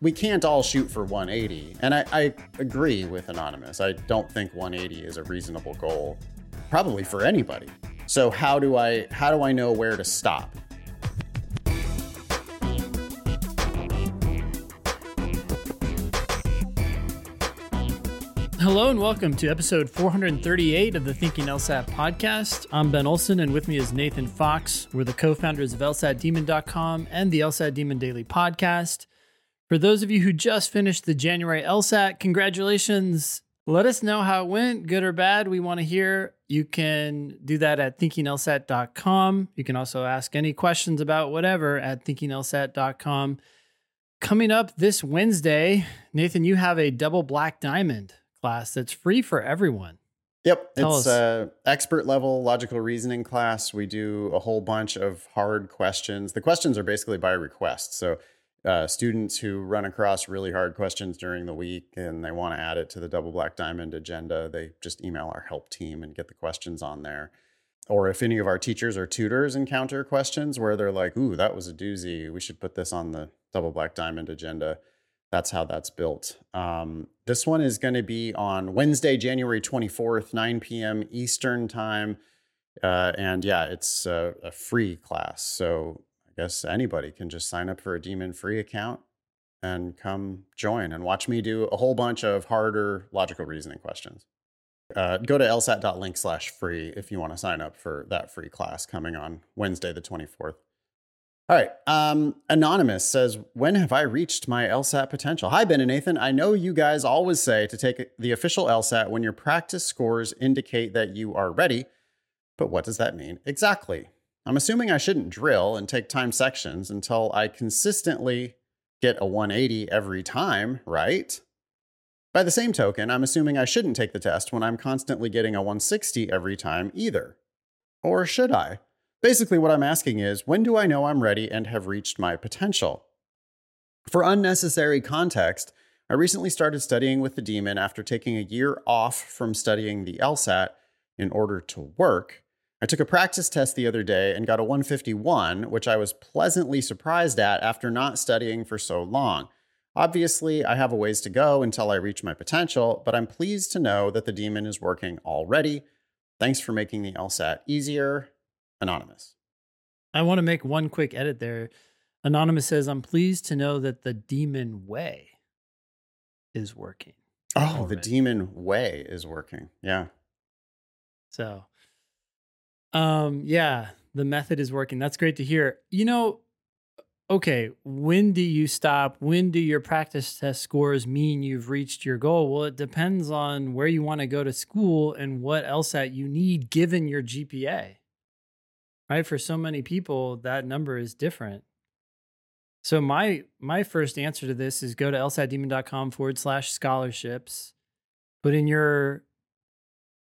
we can't all shoot for 180. And I, I agree with Anonymous. I don't think 180 is a reasonable goal, probably for anybody. So how do I how do I know where to stop? Hello and welcome to episode 438 of the Thinking LSAT podcast. I'm Ben Olson and with me is Nathan Fox. We're the co-founders of LSATdemon.com and the LSAT Demon Daily podcast. For those of you who just finished the January LSAT, congratulations. Let us know how it went, good or bad. We want to hear. You can do that at thinkinglsat.com. You can also ask any questions about whatever at thinkinglsat.com. Coming up this Wednesday, Nathan, you have a double black diamond class that's free for everyone. Yep, Tell it's a uh, expert level logical reasoning class. We do a whole bunch of hard questions. The questions are basically by request. So uh, students who run across really hard questions during the week and they want to add it to the double black diamond agenda, they just email our help team and get the questions on there. Or if any of our teachers or tutors encounter questions where they're like, "Ooh, that was a doozy. We should put this on the double black diamond agenda." that's how that's built. Um, this one is going to be on Wednesday, January 24th, 9 p.m. Eastern time. Uh, and yeah, it's a, a, free class. So guess anybody can just sign up for a Demon free account and come join and watch me do a whole bunch of harder logical reasoning questions. Uh, go to lsat.link slash free if you want to sign up for that free class coming on Wednesday, the 24th. All right. Um, Anonymous says, When have I reached my LSAT potential? Hi, Ben and Nathan. I know you guys always say to take the official LSAT when your practice scores indicate that you are ready, but what does that mean exactly? I'm assuming I shouldn't drill and take time sections until I consistently get a 180 every time, right? By the same token, I'm assuming I shouldn't take the test when I'm constantly getting a 160 every time either. Or should I? Basically, what I'm asking is when do I know I'm ready and have reached my potential? For unnecessary context, I recently started studying with the demon after taking a year off from studying the LSAT in order to work. I took a practice test the other day and got a 151, which I was pleasantly surprised at after not studying for so long. Obviously, I have a ways to go until I reach my potential, but I'm pleased to know that the demon is working already. Thanks for making the LSAT easier. Anonymous. I want to make one quick edit there. Anonymous says, I'm pleased to know that the demon way is working. Oh, already. the demon way is working. Yeah. So, um, yeah, the method is working. That's great to hear. You know, okay, when do you stop? When do your practice test scores mean you've reached your goal? Well, it depends on where you want to go to school and what LSAT you need given your GPA right? For so many people, that number is different. So my my first answer to this is go to lsatdemon.com forward slash scholarships, put in your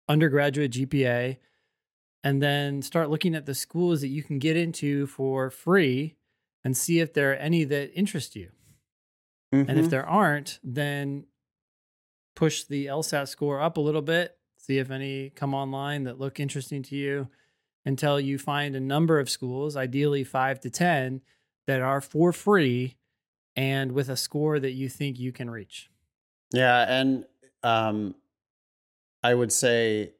undergraduate GPA, and then start looking at the schools that you can get into for free and see if there are any that interest you. Mm-hmm. And if mm-hmm. there aren't, then push the LSAT score up a little bit, see if any come online that look interesting to you until you find a number of schools, ideally five to 10, that are for free and with a score that you think you can reach. Yeah. And um, I would say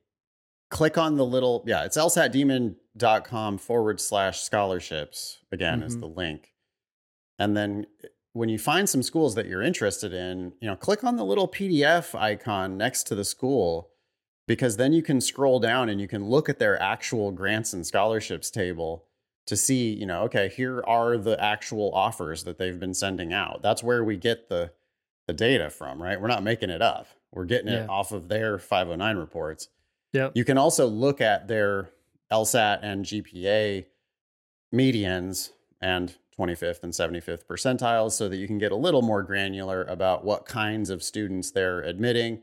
click on the little, yeah, it's lsatdemon.com forward slash scholarships, again, mm-hmm. is the link. And then eh, when you find some schools that you're interested in, you know, click on the little PDF icon next to the school because then you can scroll down and you can look at their actual grants and scholarships table to see, you know, okay, here are the actual offers that they've been sending out. That's where we get the the data from, right? We're not making it up. We're getting it yeah. off of their 509 reports. Yeah. You can also look at their LSAT and GPA medians and 25th and 75th percentiles so that you can get a little more granular about what kinds of students they're admitting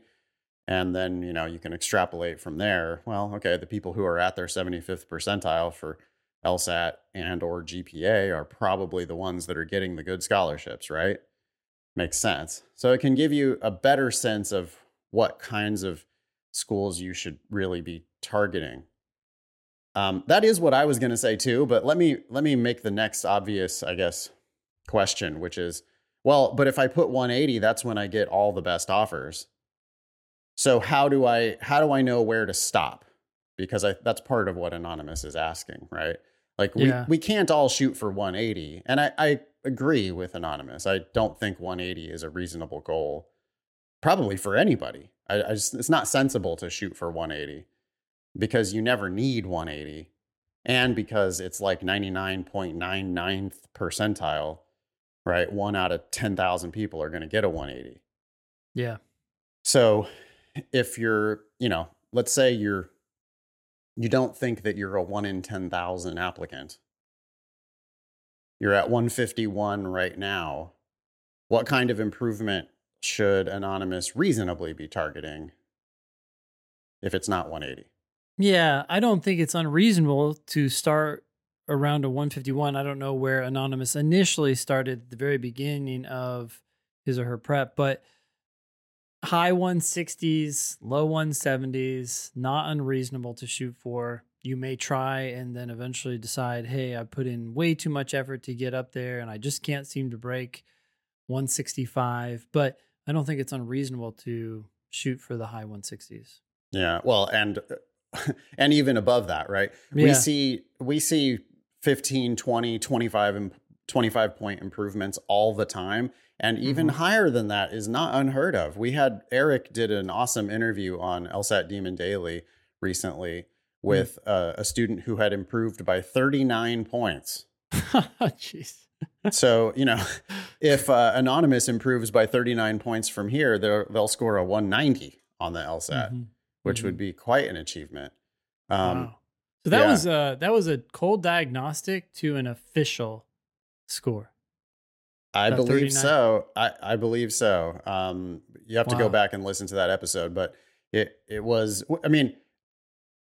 and then you know you can extrapolate from there. Well okay the people who are at their 75th percentile for lsat and or gpa are probably the ones that are getting the good scholarships right? Makes sense. So it can give you a better sense of what kinds of schools you should really be targeting um, that is what i was going to say too but let me let me make the next obvious i guess question which is Well, but if I put 180, that's when I get all the best offers. So how do I how do I know where to stop? Because I, that's part of what anonymous is asking, right? Like we, Yeah. we can't all shoot for 180. And I, I agree with anonymous. I don't think 180 is a reasonable goal, probably for anybody. I, I just it's not sensible to shoot for 180 because you never need 180, and because it's like 99.99th percentile, right? One out of 10,000 people are going to get a 180. Yeah. So if you're, you know, let's say you're you don't think that you're a 1 in 10,000 applicant. You're at 151 right now. What kind of improvement should anonymous reasonably be targeting if it's not 180? Yeah, I don't think it's unreasonable to start around a 151. I don't know where Anonymous initially started at the very beginning of his or her prep, but high 160s, low 170s, not unreasonable to shoot for. You may try and then eventually decide, hey, I put in way too much effort to get up there and I just can't seem to break 165. But I don't think it's unreasonable to shoot for the high 160s. Yeah, well, and and even above that, right? We see we see 15, 20, 25 and 25 point improvements all the time and even Mhm. higher than that is not unheard of. We had Eric did an awesome interview on LSAT Demon Daily recently with uh, a student who had improved by 39 points. Jeez. So, you know, if uh, Anonymous improves by 39 points from here, they'll, score a 190 on the LSAT, Mhm. which would be quite an achievement. Um, wow. So that yeah. was uh that was a cold diagnostic to an official score. I believe 39? so. I, I believe so. Um, you have to go back and listen to that episode, but it it was. I mean,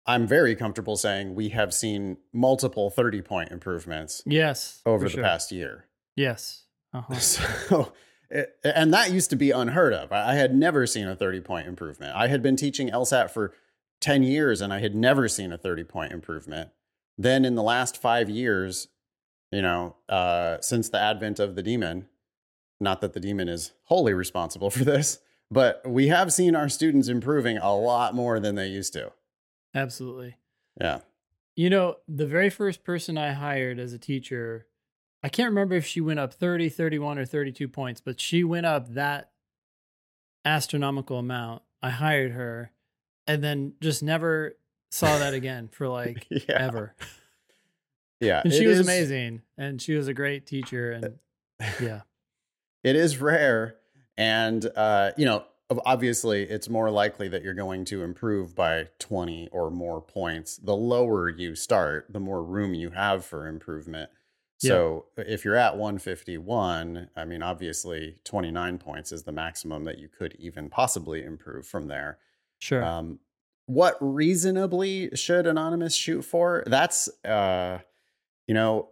I'm very comfortable saying we have seen multiple 30 point improvements Yes. over the sure. past year. Yes. Uh-huh. So, it, and that used to be unheard of. I had never seen a 30 point improvement. I had been teaching LSAT for 10 years and I had never seen a 30 point improvement. Then in the last five years, you know, uh, since the advent of the demon, not that the demon is wholly responsible for this, but we have seen our students improving a lot more than they used to. Absolutely. Yeah. You know, the very first person I hired as a teacher, I can't remember if she went up 30, 31, or 32 points, but she went up that astronomical amount. I hired her and then just never saw that again for like Yeah. ever. Yeah. And she was is- amazing and she was a great teacher. And yeah. it is rare and uh, you know obviously it's more likely that you're going to improve by 20 or more points. The lower you start the more room you have for improvement. So if you're at 151 i mean obviously 29 points is the maximum that you could even possibly improve from there. Sure. um, what reasonably should anonymous shoot for? That's uh, you know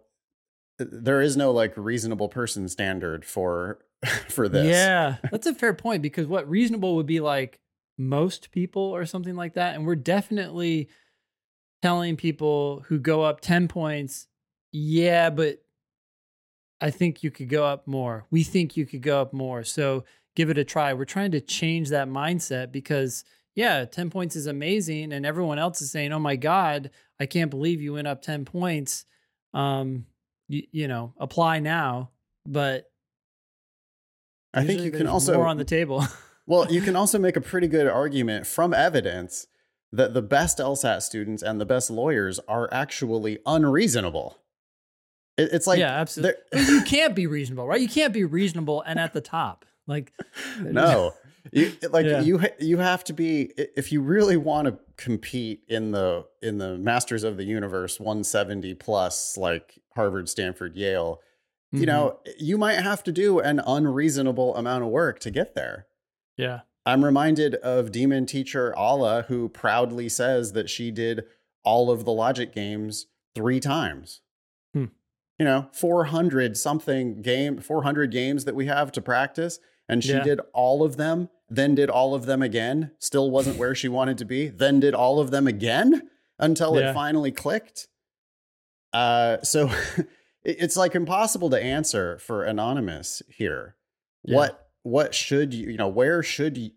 there is no like reasonable person standard for for this Yeah, that's a fair point because what reasonable would be like most people or something like that. And we're definitely telling people who go up 10 points, yeah, but I think you could go up more. We think you could go up more. So give it a try. We're trying to change that mindset because, yeah, 10 points is amazing. And everyone else is saying, oh my God, I can't believe you went up 10 points. Um, you, you know, apply now. But i think you can also more on the table. well you can also make a pretty good argument from evidence that the best lsat students and the best lawyers are actually unreasonable it, it's like yeah, absolutely. you can't be reasonable, right? You can't be reasonable and at the top. Like, no you like Yeah. you you have to be if you really want to compete in the in the masters of the universe 170 plus like harvard stanford yale Mm-hmm. you know you might have to do an unreasonable amount of work to get there yeah, i'm reminded of demon teacher Ala, who proudly says that she did all of the logic games three times Hmm. you know 400 something game 400 games that we have to practice and she Yeah. did all of them then did all of them again still wasn't where she wanted to be then did all of them again until Yeah. it finally clicked uh so it's like impossible to answer for anonymous here Yeah. What what should you you know where should you,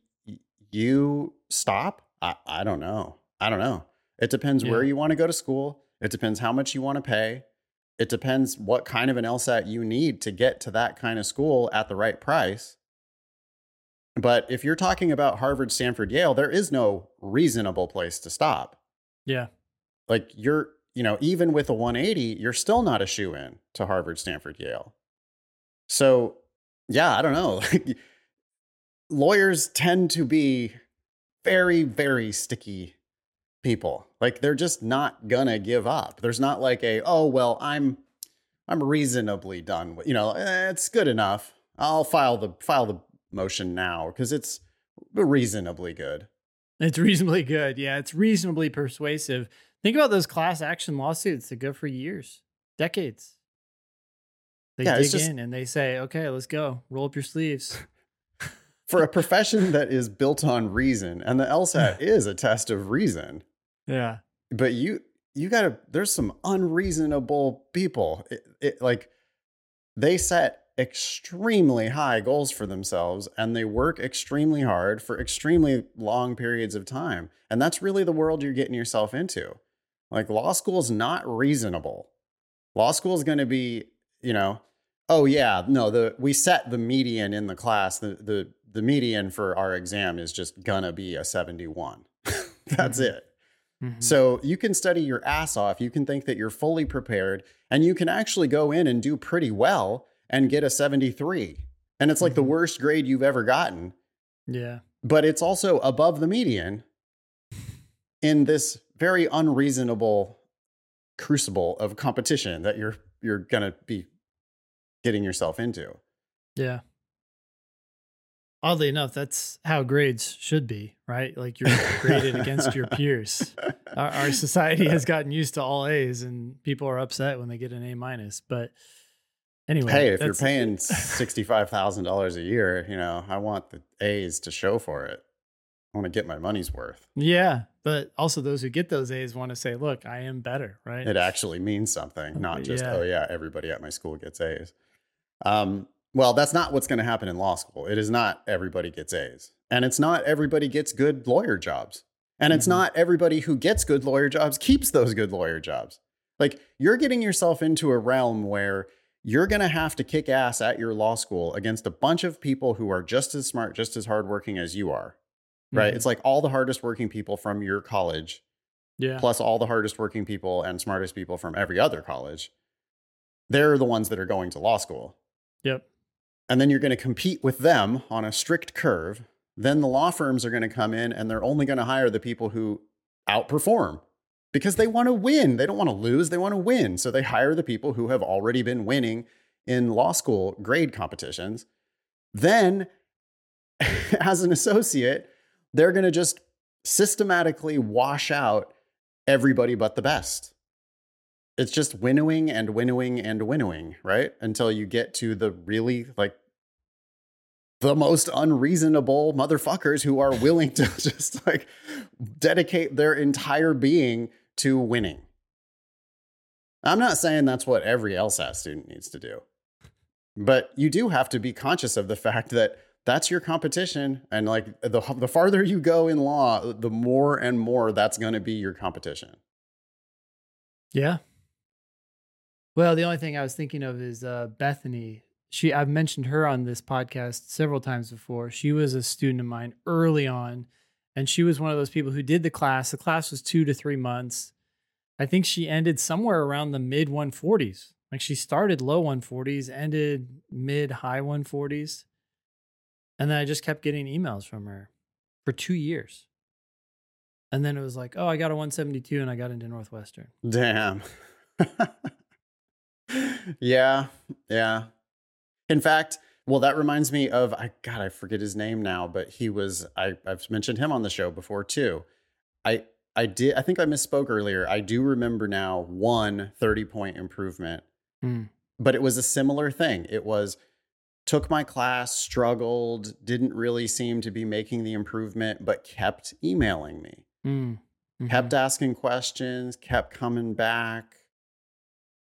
you stop? I I don't know. I don't know. It depends where you want to go to school. It depends how much you want to pay. It depends what kind of an LSAT you need to get to that kind of school at the right price. But if you're talking about Harvard, Stanford, Yale, there is no reasonable place to stop. Yeah. Like you're, you know, even with a 180, you're still not a shoe in to Harvard, Stanford, Yale. So, yeah, I don't know. Lawyers tend to be very, very sticky people. Like they're just not gonna give up. There's not like a, oh well, I'm I'm reasonably done with, you know, eh, it's good enough. I'll file the file the motion now because it's reasonably good. It's reasonably good. Yeah, it's reasonably persuasive. Think about those class action lawsuits that go for years, decades. They Yeah, dig just- in and they say, "Okay, let's go. Roll up your sleeves." For a profession that is built on reason, and the LSAT is a test of reason. Yeah. but you you gotta there's some unreasonable people it, it, like they set extremely high goals for themselves and they work extremely hard for extremely long periods of time and that's really the world you're getting yourself into like law school is not reasonable law school is going to be you know oh yeah no the we set the median in the class the the the median for our exam is just gonna be a 71 that's Mhm. it Mhm. so you can study your ass off. You can think that you're fully prepared and you can actually go in and do pretty well and get a 73. And it's like the Mhm. worst grade you've ever gotten, yeah. but it's also above the median in this very unreasonable crucible of competition that you're you're going to be getting yourself into. Yeah. Oddly enough, that's how grades should be, right? Like you're graded against your peers. Our, our society has gotten used to all A's, and people are upset when they get an A minus. But anyway, Hey, if you're paying $65,000 a year, you know, I want the A's to show for it. I want to get my money's worth. yeah, but also those who get those A's want to say, "Look, I am better," right? it actually means something, not just Yeah. oh yeah, everybody at my school gets A's. Um, well, that's not what's going to happen in law school. It is not everybody gets A's, and it's not everybody gets good lawyer jobs, and it's Mhm. not everybody who gets good lawyer jobs keeps those good lawyer jobs. Like you're getting yourself into a realm where you're going to have to kick ass at your law school against a bunch of people who are just as smart, just as hardworking as you are. Right? Mhm. It's like all the hardest working people from your college yeah, plus all the hardest working people and smartest people from every other college. They're the ones that are going to law school. yep, And then you're going to compete with them on a strict curve. Then the law firms are going to come in and they're only going to hire the people who outperform because they want to win. They don't want to lose, they want to win. So they hire the people who have already been winning in law school grade competitions. Then, as an associate, they're going to just systematically wash out everybody but the best. It's just winnowing and winnowing and winnowing, right? Until you get to the really like the most unreasonable motherfuckers who are willing to just like dedicate their entire being to winning. I'm not saying that's what every LSAT student needs to do, but you do have to be conscious of the fact that that's your competition. And like the, the farther you go in law, the more and more that's going to be your competition. yeah. Well, the only thing I was thinking of is uh, Bethany. She, I've mentioned her on this podcast several times before. She was a student of mine early on, and she was one of those people who did the class. The class was two to three months. I think she ended somewhere around the mid 140s. Like she started low 140s, ended mid high 140s. And then I just kept getting emails from her for two years. And then it was like, oh, I got a 172 and I got into Northwestern. Damn. yeah, yeah. In fact, well, that reminds me of I God, I forget his name now, but he was I I've mentioned him on the show before too. I I did I think I misspoke earlier. I do remember now one 30 point improvement, Hmm. but it was a similar thing. It was took my class, struggled, didn't really seem to be making the improvement, but kept emailing me Mm. Mhm. kept asking questions, kept coming back.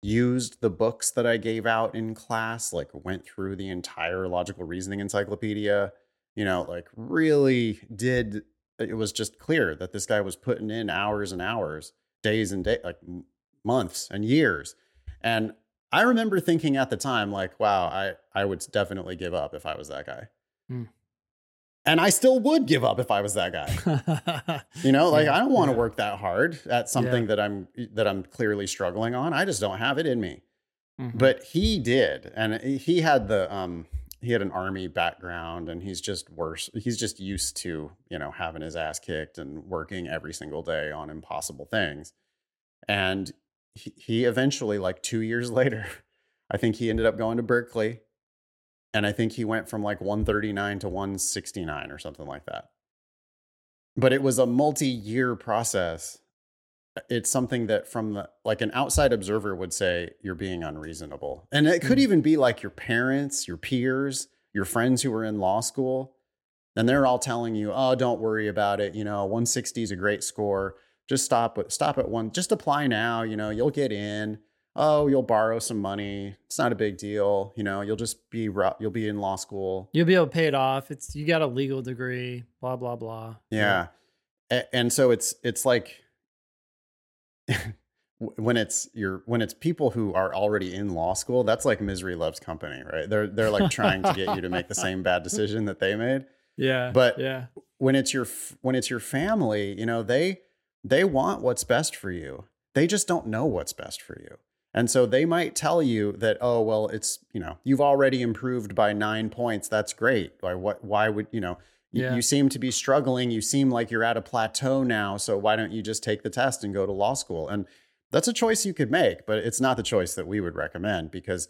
used the books that I gave out in class, like went through the entire logical reasoning encyclopedia, you know, like really did it was just clear that this guy was putting in hours and hours, days and day like months and years. And I remember thinking at the time like, wow, I I would definitely give up if I was that guy. Hmm. And I still would give up if I was that guy. You know, like Yeah, I don't want to yeah. work that hard at something that I'm that I'm clearly struggling on. I just don't have it in me. Mhm. But he did, and he had the um he had an army background, and he's just worse. He's just used to you know having his ass kicked and working every single day on impossible things. And he, he eventually, like two years later, I think he ended up going to Berkeley, and I think he went from like 139 to 169 or something like that. But it was a multi-year process it's something that from the like an outside observer would say you're being unreasonable and it could Mm. even be like your parents your peers your friends who are in law school and they're all telling you oh don't worry about it you know 160 is a great score just stop stop at one just apply now you know you'll get in oh you'll borrow some money it's not a big deal you know you'll just be you'll be in law school You'll be able to pay it off. It's you got a legal degree, blah blah blah. Yeah. A- And so it's it's like when it's you're when it's people who are already in law school, that's like misery loves company, right? They're they're like trying to get you to make the same bad decision that they made. Yeah. But- yeah. When it's your when it's your family, you know, they they want what's best for you. They just don't know what's best for you. And so they might tell you that, oh, well, it's, you know, you've already improved by nine points. That's great. Why, what, why would, you know, you, Yeah. you seem to be struggling. You seem like you're at a plateau now. So why don't you just take the test and go to law school? And that's a choice you could make, but it's not the choice that we would recommend because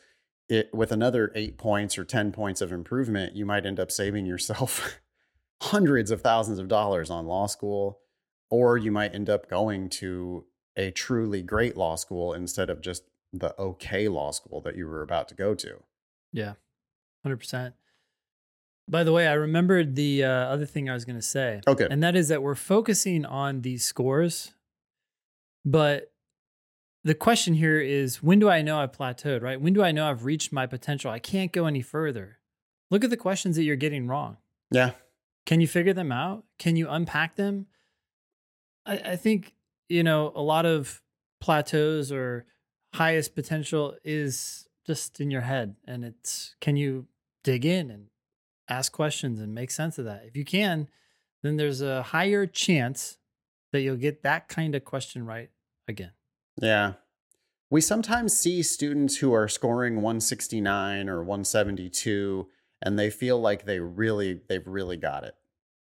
it, with another eight points or 10 points of improvement, you might end up saving yourself hundreds of thousands of dollars on law school, or you might end up going to a truly great law school instead of just the okay law school that you were about to go to. Yeah, hundred percent. By the way, I remembered the uh, other thing I was going to say, Okay. and that is that we're focusing on these scores, but the question here is when do I know I've plateaued? Right? When do I know I've reached my potential? I can't go any further. Look at the questions that you're getting wrong. Yeah. Can you figure them out? Can you unpack them? I, I think, you know, a lot of plateaus or highest potential is just in your head. And it's can you dig in and ask questions and make sense of that? If you can, then there's a higher chance that you'll get that kind of question right again. Yeah. We sometimes see students who are scoring 169 or 172 and they feel like they really they've really got it.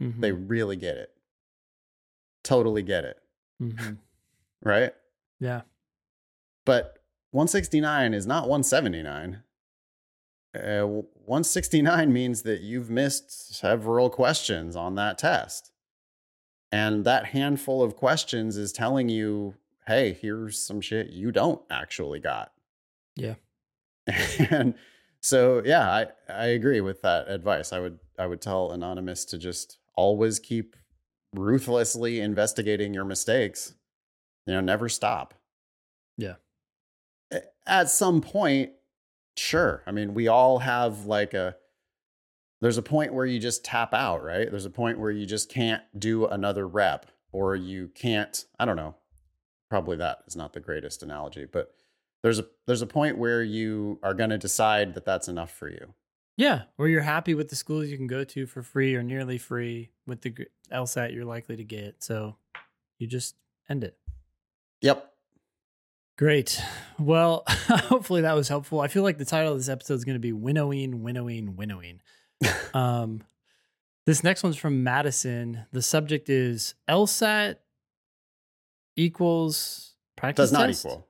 Mhm. They really get it. Totally get it, Mhm. right? Yeah. But 169 is not 179. Uh, 169 means that you've missed several questions on that test. And that handful of questions is telling you, hey, here's some shit you don't actually got. Yeah. and so yeah, I, I agree with that advice. I would I would tell Anonymous to just always keep ruthlessly investigating your mistakes. You know, never stop. Yeah. At some point, sure. I mean, we all have like a there's a point where you just tap out, right? There's a point where you just can't do another rep or you can't, I don't know. Probably that is not the greatest analogy, but there's a there's a point where you are going to decide that that's enough for you. Yeah, where you're happy with the schools you can go to for free or nearly free with the LSAT you're likely to get. So you just end it. Yep. Great. Well, hopefully that was helpful. I feel like the title of this episode is going to be Winnowing, Winnowing, Winnowing. um, this next one's from Madison. The subject is LSAT equals practice Does not test? equal.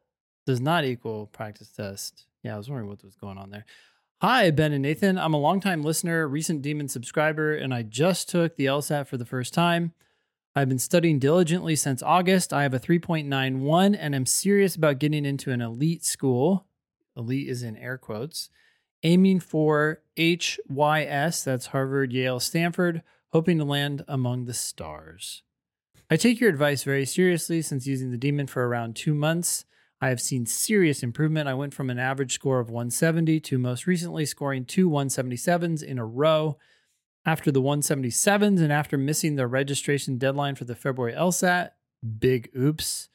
does not equal practice test. Yeah, I was wondering what was going on there. Hi, Ben and Nathan. I'm a longtime listener, recent Demon subscriber, and I just took the LSAT for the first time. I've been studying diligently since August. I have a 3.91 and I'm serious about getting into an elite school. Elite is in air quotes. Aiming for HYS, that's Harvard, Yale, Stanford, hoping to land among the stars. I take your advice very seriously since using the demon for around two months. I have seen serious improvement. I went from an average score of 170 to most recently scoring two 177s in a row. After the 177s and after missing the registration deadline for the February LSAT, big oops,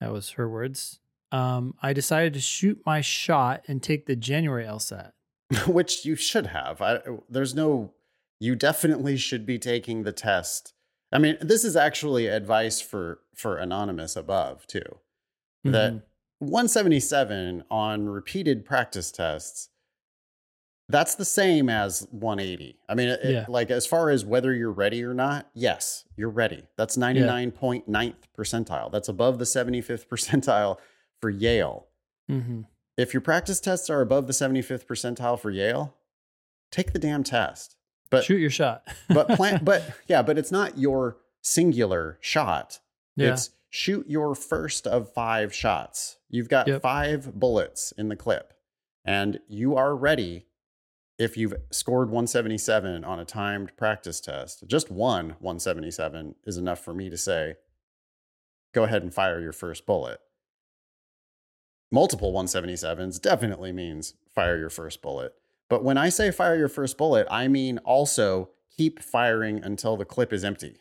that was her words, um, I decided to shoot my shot and take the January LSAT. Which you should have. I, there's no, you definitely should be taking the test. I mean, this is actually advice for for anonymous above too. Mm-hmm. That 177 on repeated practice tests that's the same as 180 i mean it, yeah. like as far as whether you're ready or not yes you're ready that's 99.9th yeah. percentile that's above the 75th percentile for yale mm-hmm. if your practice tests are above the 75th percentile for yale take the damn test but shoot your shot but plan but yeah but it's not your singular shot yeah. it's shoot your first of five shots You've got yep. five bullets in the clip, and you are ready if you've scored 177 on a timed practice test. Just one 177 is enough for me to say, go ahead and fire your first bullet. Multiple 177s definitely means fire your first bullet. But when I say fire your first bullet, I mean also keep firing until the clip is empty.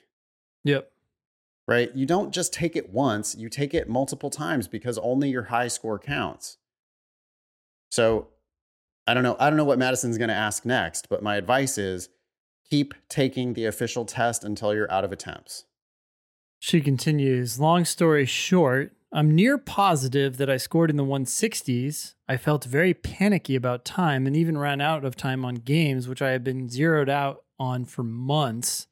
Yep right? You don't just take it once, you take it multiple times because only your high score counts. So I don't know. I don't know what Madison's going to ask next, but my advice is keep taking the official test until you're out of attempts. She continues Long story short, I'm near positive that I scored in the 160s. I felt very panicky about time and even ran out of time on games, which I had been zeroed out on for months.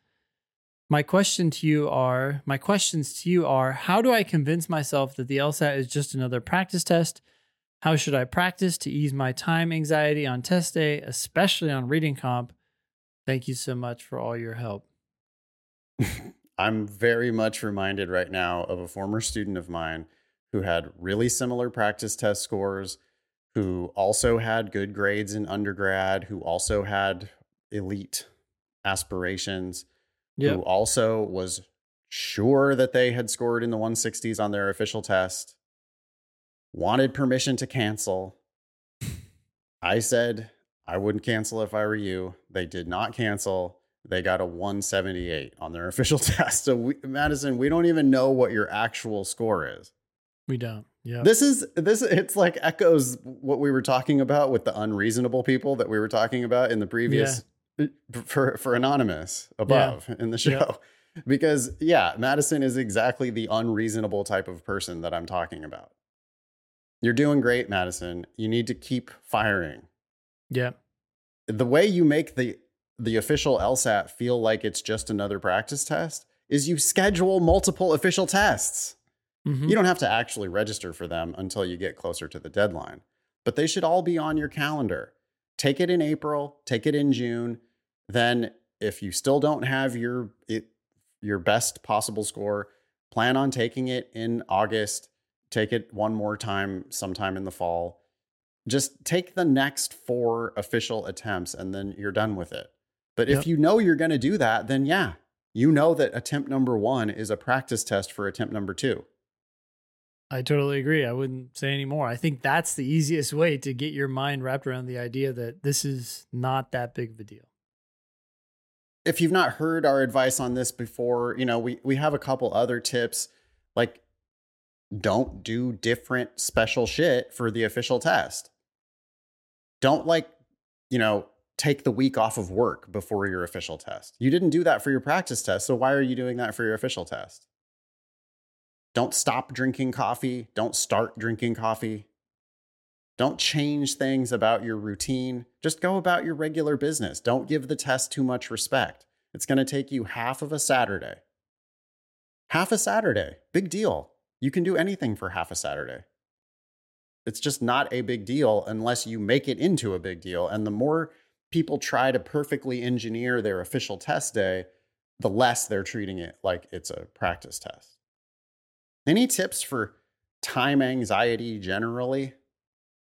My question to you are my questions to you are how do I convince myself that the LSAT is just another practice test? How should I practice to ease my time anxiety on test day, especially on reading comp? Thank you so much for all your help. I'm very much reminded right now of a former student of mine who had really similar practice test scores, who also had good grades in undergrad, who also had elite aspirations yep. who also was sure that they had scored in the 160s on their official test, wanted permission to cancel. I said I wouldn't cancel if I were you. They did not cancel. They got a 178 on their official test. So, we, Madison, we don't even know what your actual score is. We don't. Yeah. This is this it's like echoes what we were talking about with the unreasonable people that we were talking about in the previous for for anonymous above yeah. in the show. Because yeah madison is exactly the unreasonable type of person that i'm talking about. You're doing great madison. You need to keep firing. Yeah. The way you make the the official lsat feel like it's just another practice test is you schedule multiple official tests. Mm-hmm. you don't have to actually register for them until you get closer to the deadline but they should all be on your calendar take it in April, take it in June. Then, if you still don't have your it, your best possible score, plan on taking it in August. Take it one more time sometime in the fall. Just take the next four official attempts and then you're done with it. But yep. if you know you're going to do that, then yeah, you know that attempt number one is a practice test for attempt number two. I totally agree. I wouldn't say any more. I think that's the easiest way to get your mind wrapped around the idea that this is not that big of a deal. If you've not heard our advice on this before, you know, we we have a couple other tips like don't do different special shit for the official test. Don't like, you know, take the week off of work before your official test. You didn't do that for your practice test, so why are you doing that for your official test? Don't stop drinking coffee. Don't start drinking coffee. Don't change things about your routine. Just go about your regular business. Don't give the test too much respect. It's going to take you half of a Saturday. Half a Saturday. Big deal. You can do anything for half a Saturday. It's just not a big deal unless you make it into a big deal. And the more people try to perfectly engineer their official test day, the less they're treating it like it's a practice test. Any tips for time anxiety generally,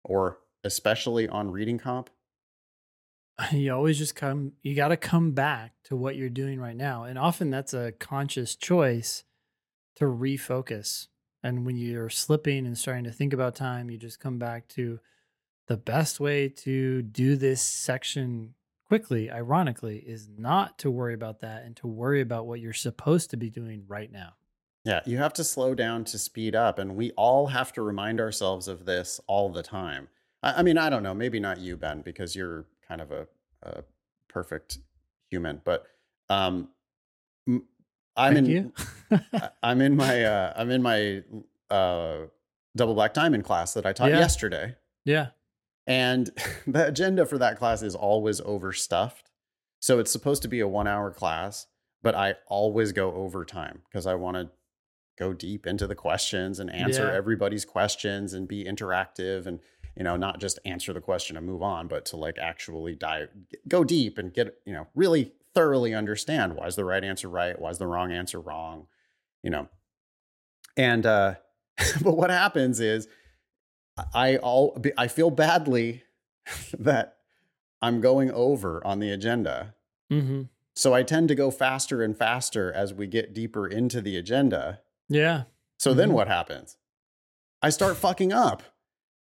or especially on reading comp? You always just come, you got to come back to what you're doing right now. And often that's a conscious choice to refocus. And when you're slipping and starting to think about time, you just come back to the best way to do this section quickly, ironically, is not to worry about that and to worry about what you're supposed to be doing right now. Yeah, you have to slow down to speed up. And we all have to remind ourselves of this all the time. I, I mean, I don't know, maybe not you, Ben, because you're kind of a, a perfect human, but um, I'm Thank in. I'm in my, uh, I'm in my uh, double black diamond class that I taught Yeah. yesterday. yeah. And the agenda for that class is always overstuffed. So it's supposed to be a one hour class, but I always go overtime because I want to go deep into the questions and answer Yeah. everybody's questions and be interactive and, you know, not just answer the question and move on, but to like actually dive, go deep and get, you know, really thoroughly understand why is the right answer right? Why is the wrong answer wrong? You know, and, uh, but what happens is I all I feel badly that I'm going over on the agenda. hmm So I tend to go faster and faster as we get deeper into the agenda. Yeah. So then Mhm. what happens? I start fucking up.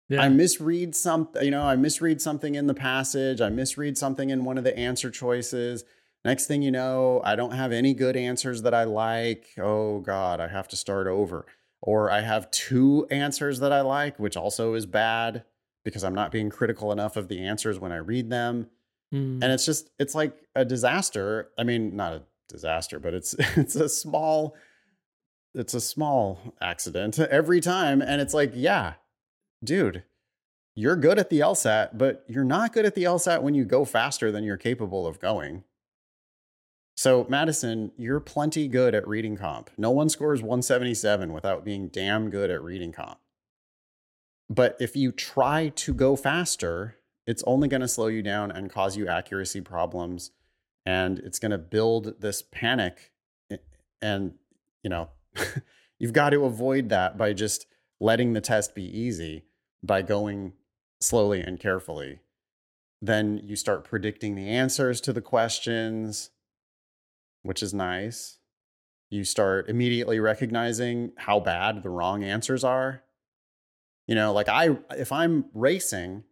Yeah. I misread something, you know, I misread something in the passage. I misread something in one of the answer choices. Next thing you know, I don't have any good answers that I like. Oh God, I have to start over. Or I have two answers that I like, which also is bad because I'm not being critical enough of the answers when I read them. Mm. And it's just, it's like a disaster. I mean, not a disaster, but it's it's a small, it's a small accident every time. And it's like, yeah, dude, you're good at the LSAT, but you're not good at the LSAT when you go faster than you're capable of going. So, Madison, you're plenty good at reading comp. No one scores 177 without being damn good at reading comp. But if you try to go faster, it's only going to slow you down and cause you accuracy problems. And it's going to build this panic. And, you know, you've got to avoid that by just letting the test be easy by going slowly and carefully. Then you start predicting the answers to the questions, which is nice. You start immediately recognizing how bad the wrong answers are. You know, like I, if I'm racing,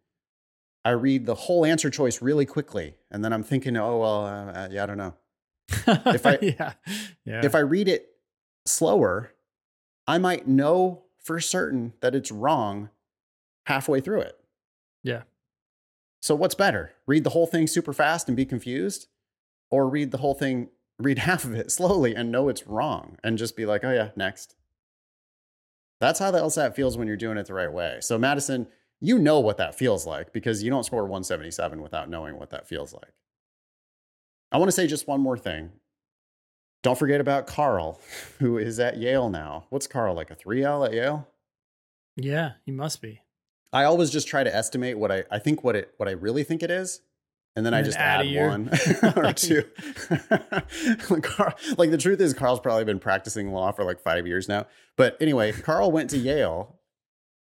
I read the whole answer choice really quickly. And then I'm thinking, oh, well, uh, uh, yeah, I don't know. if I- yeah. Yeah. If I read it slower, I might know for certain that it's wrong halfway through it. Yeah. So what's better? Read the whole thing super fast and be confused or read the whole thing, read half of it slowly and know it's wrong and just be like, "Oh yeah, next." That's how the LSAT feels when you're doing it the right way. So Madison, you know what that feels like because you don't score 177 without knowing what that feels like. I want to say just one more thing. Don't forget about Carl, who is at Yale now. What's Carl like a 3L at Yale? yeah. He must be. I always just try to estimate what I, I think what it what I really think it is, and then I And just add add, one or two. like, Carl, like the truth is, Carl's probably been practicing law for like five years now. But anyway, Carl went to Yale.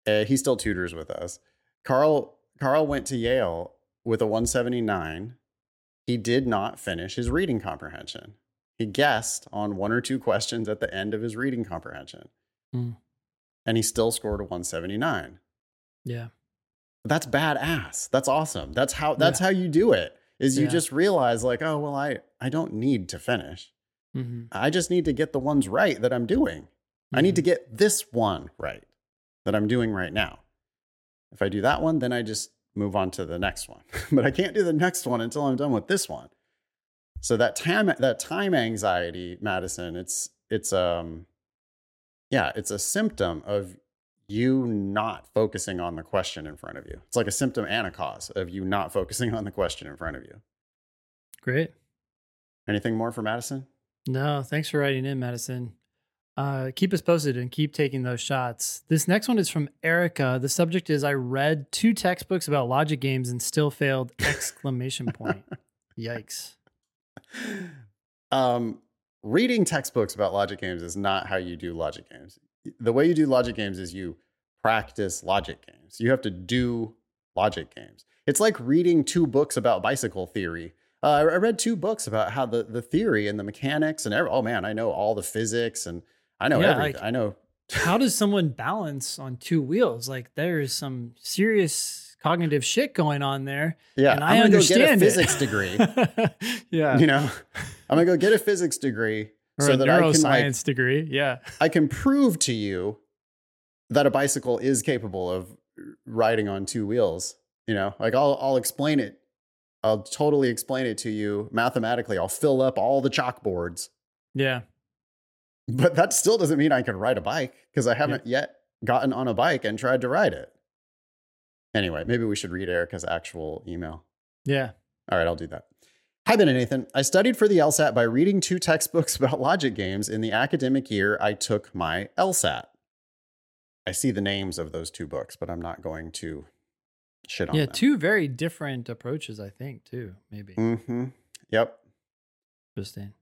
Uh, he still tutors with us. Carl Carl went to Yale with a 179. He did not finish his reading comprehension. He guessed on one or two questions at the end of his reading comprehension, Hmm. and he still scored a 179 Yeah. that's badass. That's awesome. That's how that's how you do it is you Yeah. just realize like oh well i i don't need to finish. Hmm i just need to get the ones right that i'm doing. I need to get this one right that i'm doing right now. If i do that one then i just move on to the next one. But i can't do the next one until i'm done with this one so that time that time anxiety madison it's it's um yeah it's a symptom of you not focusing on the question in front of you it's like a symptom and a cause of you not focusing on the question in front of you Great. anything more for madison No, thanks for writing in, Madison. Uh, keep us posted and keep taking those shots. This next one is from Erica. The subject is I read two textbooks about logic games and still failed! Exclamation point. Yikes. um, reading textbooks about logic games is not how you do logic games. The way you do logic games is you practice logic games. You have to do logic games. It's like reading two books about bicycle theory. Uh, I read two books about how the, the theory and the mechanics and every, oh man, I know all the physics and I know Yeah, everything. like- I know how does someone balance on two wheels? Like there's some serious cognitive shit going on there. Yeah, and I'm I gonna go get a understand it. physics degree. yeah. You know, I'm gonna go get a physics degree or so a that I can like degree. Yeah. I can prove to you that a bicycle is capable of riding on two wheels. You know, like I'll I'll explain it. I'll totally explain it to you mathematically. I'll fill up all the chalkboards, Yeah. but that still doesn't mean I can ride a bike because I haven't yet gotten on a bike and tried to ride it. Anyway, maybe we should read Erica's actual email. Yeah. All right, I'll do that. Hi, Ben and Nathan. I studied for the LSAT by reading two textbooks about logic games in the academic year I took my LSAT. I see the names of those two books, but I'm not going to shit on them. Yeah. Two very different approaches, I think, too. Maybe. Mm-hmm. Yep. Interesting.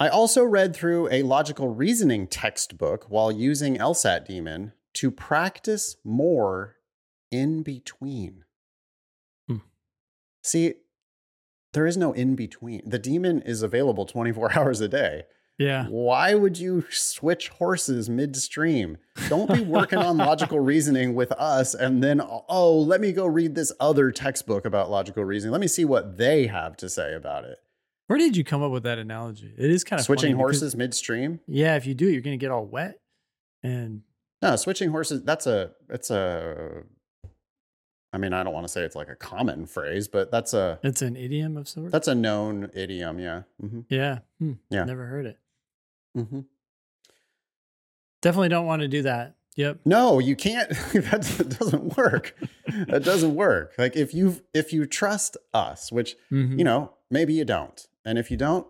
I also read through a logical reasoning textbook while using LSAT Demon to practice more in between. Hmm. See, there is no in between. The Demon is available 24 hours a day. Yeah. Why would you switch horses midstream? Don't be working on logical reasoning with us and then, oh, let me go read this other textbook about logical reasoning. Let me see what they have to say about it. Where did you come up with that analogy? It is kind of Switching funny because- horses midstream? Yeah. If you do, it, you're going to get all wet. And No, switching horses, that's a, it's a, I mean, I don't want to say it's like a common phrase, but that's a, it's an idiom of sorts. that's a known idiom. Yeah. hmm yeah. Hmm. Yeah. Never heard it. hmm Definitely don't want to do that. Yep. No, you can't. that doesn't work. that doesn't work. Like if you if you trust us, which Mhm. you know maybe you don't, and if you don't,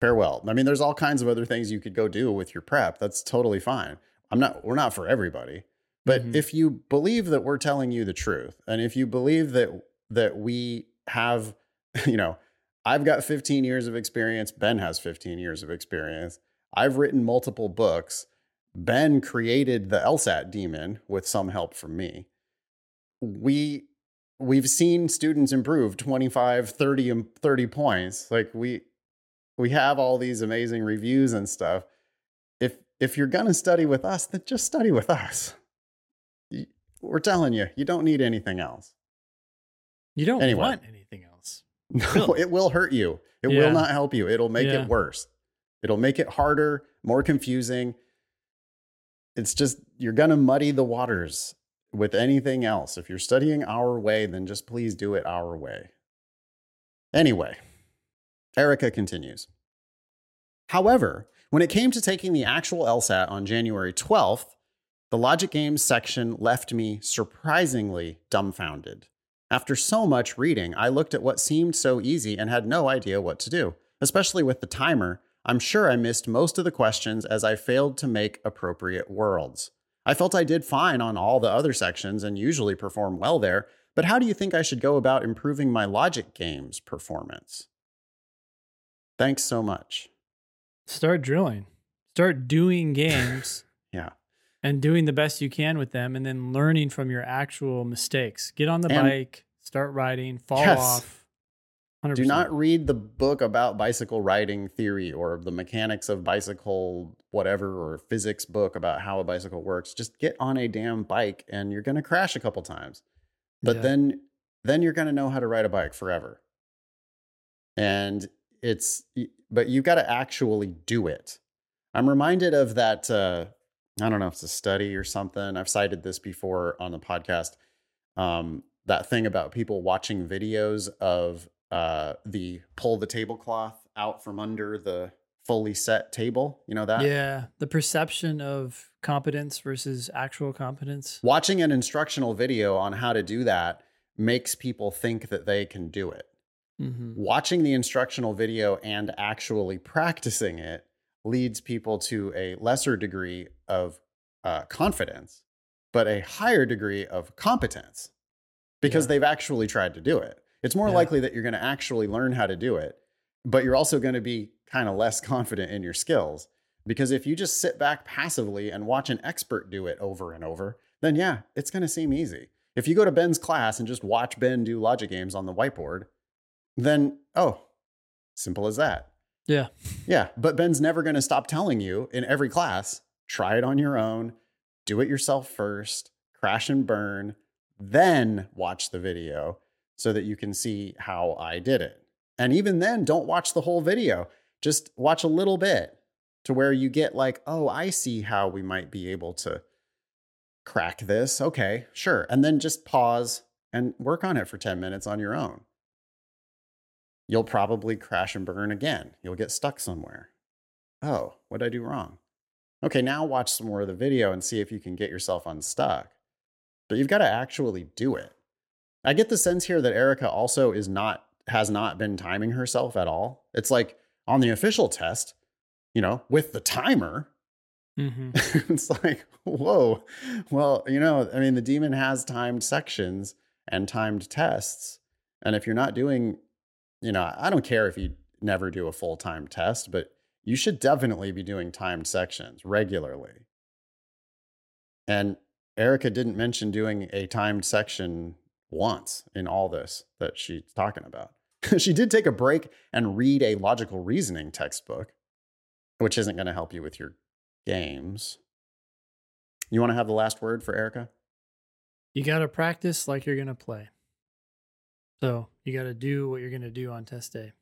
farewell. I mean, there's all kinds of other things you could go do with your prep. That's totally fine. I'm not. We're not for everybody, but Mhm. if you believe that we're telling you the truth, and if you believe that that we have, you know, I've got 15 years of experience. Ben has 15 years of experience. I've written multiple books. Ben created the LSAT demon with some help from me. We we've seen students improve 25, 30 and 30 points. Like we we have all these amazing reviews and stuff. If if you're going to study with us, then just study with us. We're telling you, you don't need anything else. You don't Anyway. want anything else. No, Really? it will hurt you. It Yeah. will not help you. It'll make Yeah. it worse. It'll make it harder, more confusing. It's just, you're going to muddy the waters with anything else. If you're studying our way, then just please do it our way. Anyway, Erica continues. However, when it came to taking the actual LSAT on January 12th, the logic games section left me surprisingly dumbfounded. After so much reading, I looked at what seemed so easy and had no idea what to do. Especially with the timer, I'm sure I missed most of the questions as I failed to make appropriate worlds. I felt I did fine on all the other sections and usually perform well there, but how do you think I should go about improving my logic games performance? Thanks so much. Start drilling. Start doing games. and doing the best you can with them and then learning from your actual mistakes. Get on the And- bike, start riding, fall Yes. off. 100%. Do not read the book about bicycle riding theory or the mechanics of bicycle whatever or physics book about how a bicycle works. Just get on a damn bike and you're going to crash a couple times. But Yeah. then then you're going to know how to ride a bike forever. And it's but you've got to actually do it. I'm reminded of that uh I don't know if it's a study or something. I've cited this before on the podcast. Um, that thing about people watching videos of uh, the pull the tablecloth out from under the fully set table. You know that? Yeah. The perception of competence versus actual competence. Watching an instructional video on how to do that makes people think that they can do it. hmm Watching the instructional video and actually practicing it leads people to a lesser degree of uh, confidence, but a higher degree of competence because Yeah. they've actually tried to do it. It's more Yeah. likely that you're going to actually learn how to do it, but you're also going to be kind of less confident in your skills. Because if you just sit back passively and watch an expert do it over and over, then yeah, it's going to seem easy. If you go to Ben's class and just watch Ben do logic games on the whiteboard, then oh, simple as that. Yeah. Yeah, but Ben's never going to stop telling you in every class try it on your own, do it yourself first, crash and burn, then watch the video so that you can see how I did it. And even then, don't watch the whole video. Just watch a little bit to where you get like, oh, I see how we might be able to crack this. Okay, sure. And then just pause and work on it for 10 minutes on your own. You'll probably crash and burn again. You'll get stuck somewhere. Oh, what did I do wrong? Okay, now watch some more of the video and see if you can get yourself unstuck. But you've got to actually do it. I get the sense here that Erica also is not has not been timing herself at all. It's like on the official test, you know, with the timer, Mm-hmm. it's like, whoa. Well, you know, I mean, the demon has timed sections and timed tests. And if you're not doing, you know, I don't care if you never do a full time test, but you should definitely be doing timed sections regularly. And Erica didn't mention doing a timed section once in all this that she's talking about. she did take a break and read a logical reasoning textbook, which isn't going to help you with your games. You want to have the last word for Erica? You got to practice like you're going to play. So you got to do what you're going to do on test day.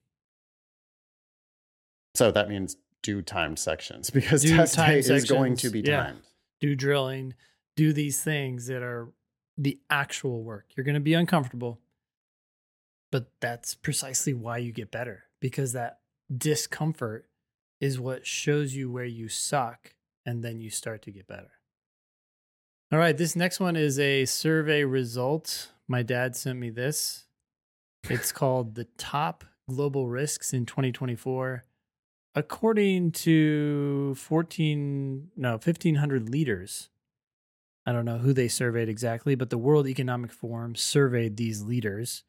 So that means do timed sections because do test day sections. is going to be timed. Do drilling, do these things that are the actual work. You're going to be uncomfortable, but that's precisely why you get better because that discomfort is what shows you where you suck and then you start to get better. All right, this next one is a survey result. My dad sent me this. It's called The Top Global Risks in 2024. According to 14, no, 1,500 leaders. I don't know who they surveyed exactly, but the World Economic Forum surveyed these leaders.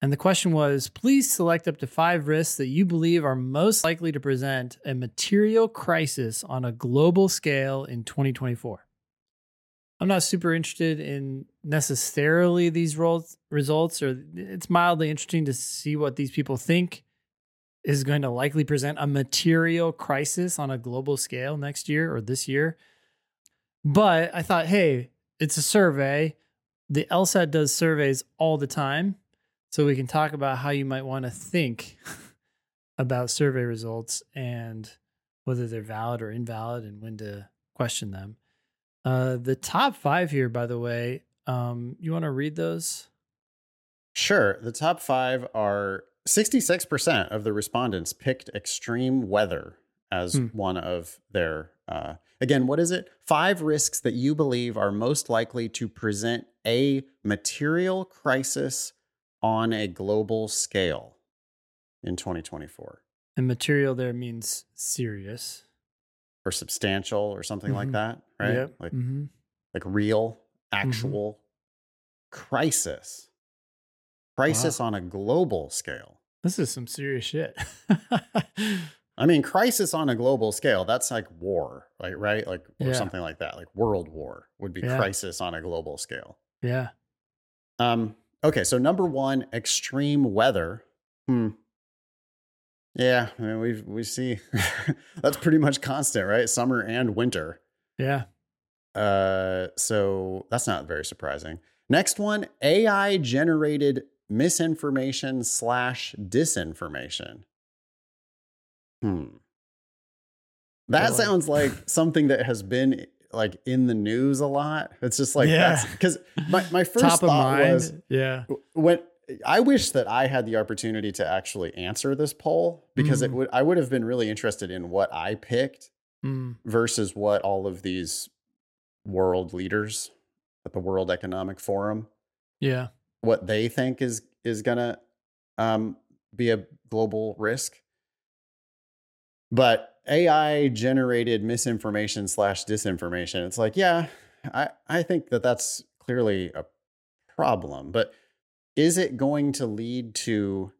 And the question was please select up to five risks that you believe are most likely to present a material crisis on a global scale in 2024. I'm not super interested in necessarily these results, or it's mildly interesting to see what these people think is going to likely present a material crisis on a global scale next year or this year. But I thought, hey, it's a survey. The LSAT does surveys all the time so we can talk about how you might want to think about survey results and whether they're valid or invalid and when to question them. Uh, the top five here, by the way, um, you want to read those? Sure. The top five are 66% of the respondents picked extreme weather as hmm. one of their. Uh, again, what is it? Five risks that you believe are most likely to present a material crisis on a global scale in 2024. And material there means serious or substantial or something mm-hmm. like that, right? Yep. Like mm-hmm. like real, mm-hmm. actual mm-hmm. crisis. Crisis wow. on a global scale. This is some serious shit. I mean, crisis on a global scale, that's like war, like right? Like or yeah. something like that. Like world war would be yeah. crisis on a global scale. Yeah. Um Okay, so number one, extreme weather. Hmm. Yeah, I mean, we we see that's pretty much constant, right? Summer and winter. Yeah. Uh, so that's not very surprising. Next one, AI generated misinformation slash disinformation. Hmm. That sounds like something that has been like in the news a lot. It's just like yeah. that's because my, my first Top thought was yeah when I wish that I had the opportunity to actually answer this poll because mm. it would I would have been really interested in what I picked mm. versus what all of these world leaders at the World Economic Forum yeah what they think is is gonna um, be a global risk. But AI generated misinformation slash disinformation. It's like, yeah, I, I think that that's clearly a problem, but is it going to lead to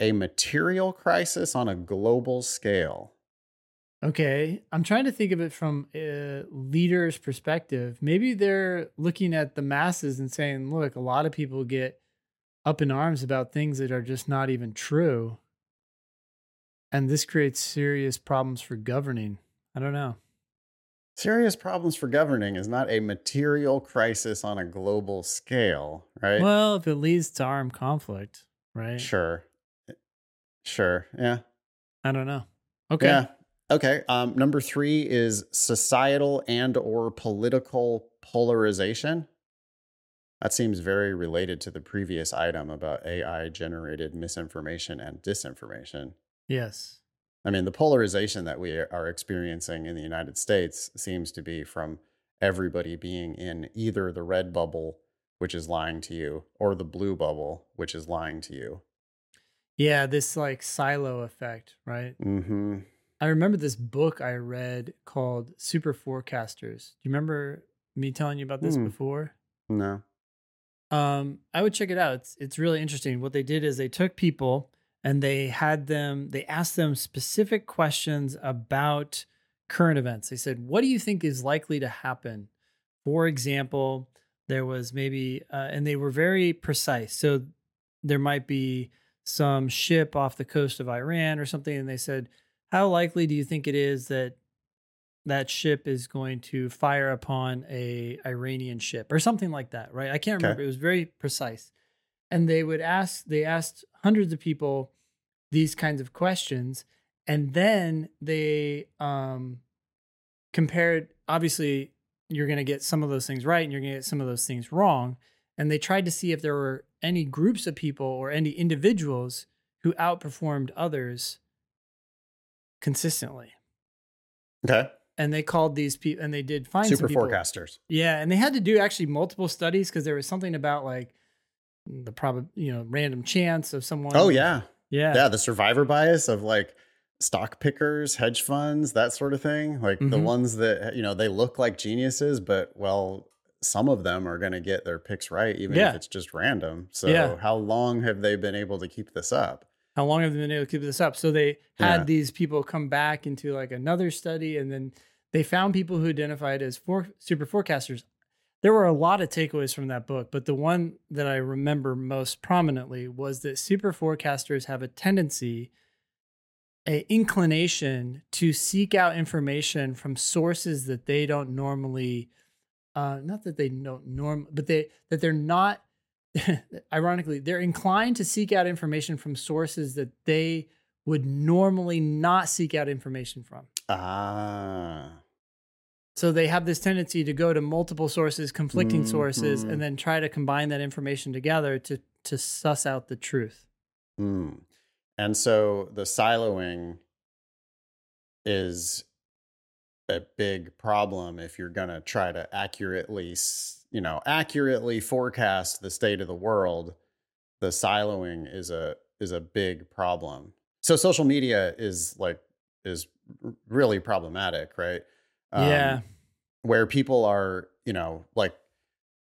a material crisis on a global scale? Okay, I'm trying to think of it from a leader's perspective. Maybe they're looking at the masses and saying, look, a lot of people get up in arms about things that are just not even true. And this creates serious problems for governing. I don't know. Serious problems for governing is not a material crisis on a global scale, right? Well, if it leads to armed conflict, right? Sure. Sure. Yeah. I don't know. Okay. Yeah. Okay. Um, number three is societal and or political polarization. That seems very related to the previous item about AI generated misinformation and disinformation. Yes. I mean, the polarization that we are experiencing in the United States seems to be from everybody being in either the red bubble, which is lying to you, or the blue bubble, which is lying to you. Yeah, this like silo effect, right? Mm-hmm. I remember this book I read called Super Forecasters. Do you remember me telling you about this Hmm. before? No. Um, I would check it out. It's it's really interesting. What they did is they took people and they had them they asked them specific questions about current events. They said, "What do you think is likely to happen?" For example, there was maybe uh, and they were very precise. So there might be some ship off the coast of Iran or something and they said, "How likely do you think it is that that ship is going to fire upon a Iranian ship or something like that, right? I can't Okay. remember. It was very precise. And they would ask they asked hundreds of people these kinds of questions and then they um compared obviously you're going to get some of those things right and you're going to get some of those things wrong and they tried to see if there were any groups of people or any individuals who outperformed others consistently Okay. and they called these people and they did find Super forecasters. Yeah, and they had to do actually multiple studies because there was something about like the probably you know random chance of someone. Oh yeah. yeah, Yeah. The survivor bias of like stock pickers, hedge funds, that sort of thing. Like the Mhm. ones that, you know, they look like geniuses, but well, some of them are going to get their picks right, even Yeah. if it's just random. So Yeah. how long have they been able to keep this up? How long have they been able to keep this up? So they had Yeah. these people come back into like another study, and then they found people who identified as for, super forecasters. There were a lot of takeaways from that book, but the one that I remember most prominently was that super forecasters have a tendency, a inclination to seek out information from sources that they don't normally, uh, not that they don't norm, but they that they're not ironically, they're inclined to seek out information from sources that they would normally not seek out information from. Ah. So they have this tendency to go to multiple sources, conflicting sources, Mhm. and then try to combine that information together to to suss out the truth. Mm. And so the siloing is a big problem if you're going to try to accurately, you know, accurately forecast the state of the world. The siloing is a is a big problem. So social media is like is really problematic, right? Um, Yeah. Where people are, you know, like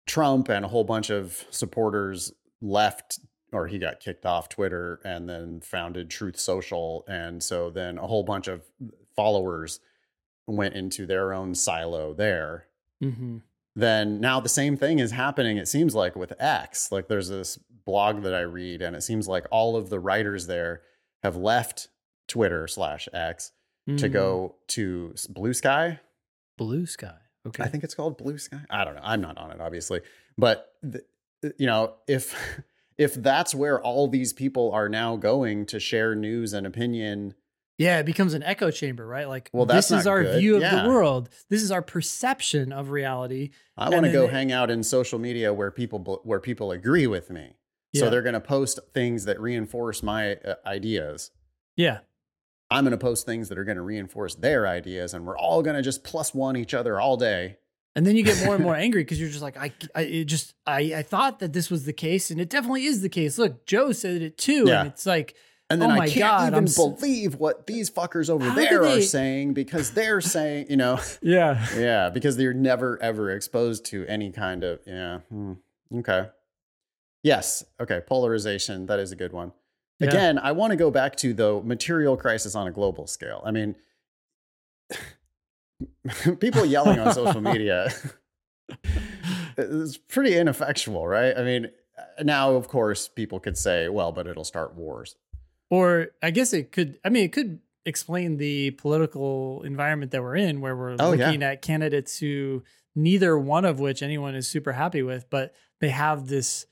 Trump and a whole bunch of supporters left or he got kicked off Twitter and then founded Truth Social. And so then a whole bunch of followers went into their own silo there. hmm Then now the same thing is happening, it seems like, with X. Like there's this blog that I read, and it seems like all of the writers there have left Twitter slash X to go to Bluesky. Blue sky. Okay. I think it's called Bluesky. I don't know. I'm not on it, obviously. But th- you know, if if that's where all these people are now going to share news and opinion, yeah, it becomes an echo chamber, right? Like Well, that's this is our good. view of Yeah. the world. This is our perception of reality. I want to go they- hang out in social media where people where people agree with me. So they're going to post things that reinforce my uh, ideas. Yeah. I'm going to post things that are going to reinforce their ideas, and we're all going to just plus one each other all day. And then you get more and more angry because you're just like, I, I it just, I, I thought that this was the case, and it definitely is the case. Look, Joe said it too, Yeah. and it's like, And then Oh I can't God, even I'm so- believe what these fuckers over How there are saying because they're saying, you know, yeah, yeah, because they're never ever exposed to any kind of yeah. hmm, Okay. Yes. Okay. Polarization. That is a good one. Yeah. Again, I want to go back to the material crisis on a global scale. I mean, people yelling on social media is pretty ineffectual, right? I mean, uh, now of course people could say, well, but it'll start wars. or I guess it could. I mean, it could explain the political environment that we're in, where we're Oh, yeah. looking at candidates who neither one of which anyone is super happy with, but they have this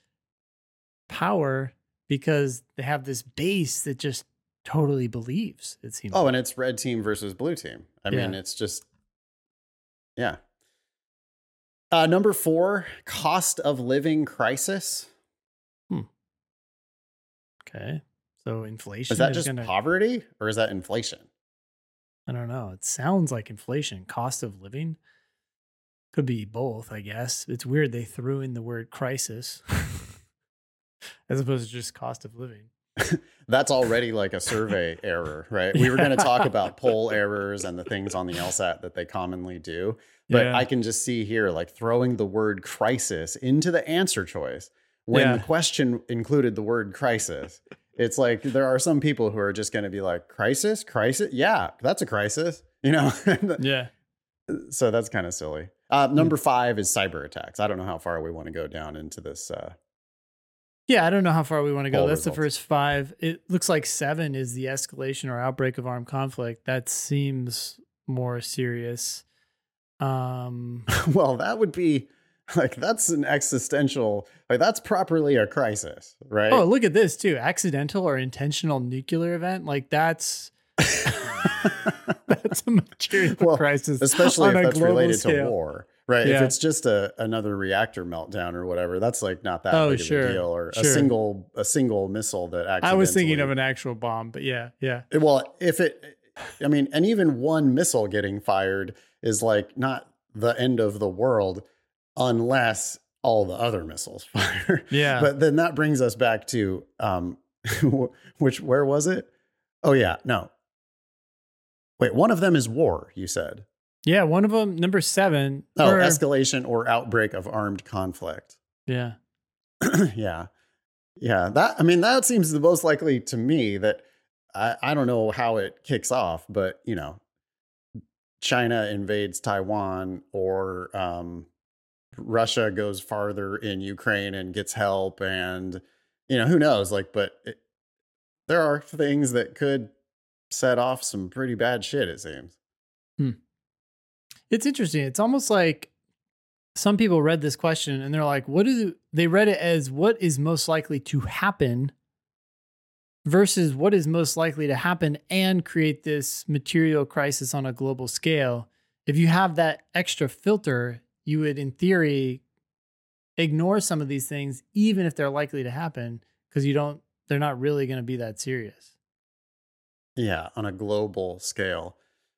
power because they have this base that just totally believes. It seems. Oh, like. and it's red team versus blue team. I mean, it's just, yeah. Uh, number four, cost of living crisis. Hmm. okay. So inflation Is that just gonna, poverty or is that inflation? I don't know. It sounds like inflation, cost of living. Could be both, I guess. It's weird they threw in the word crisis as opposed to just cost of living. That's already like a survey error, right? We were going to talk about poll errors and the things on the LSAT that they commonly do. But Yeah. I can just see here, like throwing the word crisis into the answer choice when Yeah. the question included the word crisis. It's like there are some people who are just going to be like, crisis, crisis. Yeah, that's a crisis, you know? Yeah. so that's kind of silly. Uh, number five is cyber attacks. I don't know how far we want to go down into this. Uh, Yeah, I don't know how far we want to go. That's the first five. It looks like seven is the escalation or outbreak of armed conflict. That seems more serious. Um, well, that would be like, that's an existential, like, that's properly a crisis, right? oh, look at this too. Accidental or intentional nuclear event. Like that's that's a material Well, crisis. Especially on if a that's global related to scale. war, right? If it's just a another reactor meltdown or whatever, that's like not that Oh, big of a deal, or a single a single missile that accidentally. I was thinking of an actual bomb, but yeah, yeah. Well, if it, I mean, and even one missile getting fired is like not the end of the world unless all the other missiles fire. Yeah. But then that brings us back to um, which where was it? Oh yeah, no. Wait, one of them is war. You said. Yeah, one of them, number seven. Oh, or- escalation or outbreak of armed conflict. yeah. yeah. Yeah. That, I mean, that seems the most likely to me that I, I don't know how it kicks off, but, you know, China invades Taiwan or um, Russia goes farther in Ukraine and gets help. And, you know, who knows? Like, but it, there are things that could set off some pretty bad shit, it seems. It's interesting. It's almost like some people read this question and they're like, what do they read it as what is most likely to happen versus what is most likely to happen and create this material crisis on a global scale. If you have that extra filter, you would, in theory, ignore some of these things, even if they're likely to happen, because you don't, they're not really going to be that serious. Yeah, on a global scale.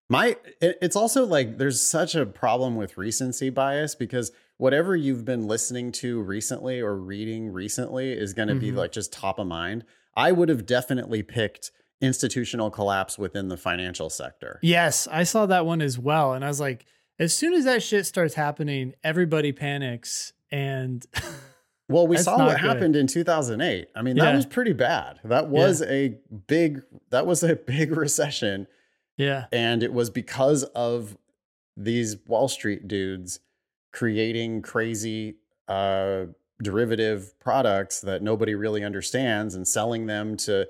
My it- it's also like there's such a problem with recency bias because whatever you've been listening to recently or reading recently is going to be Mhm. like just top of mind. I would have definitely picked institutional collapse within the financial sector. Yes, I saw that one as well. And I was like, as soon as that shit starts happening, everybody panics. And Well, we That's saw what good. happened in 2008. I mean, that Yeah. was pretty bad. That was a big that was a big recession yeah, and it was because of these Wall Street dudes creating crazy uh, derivative products that nobody really understands and selling them to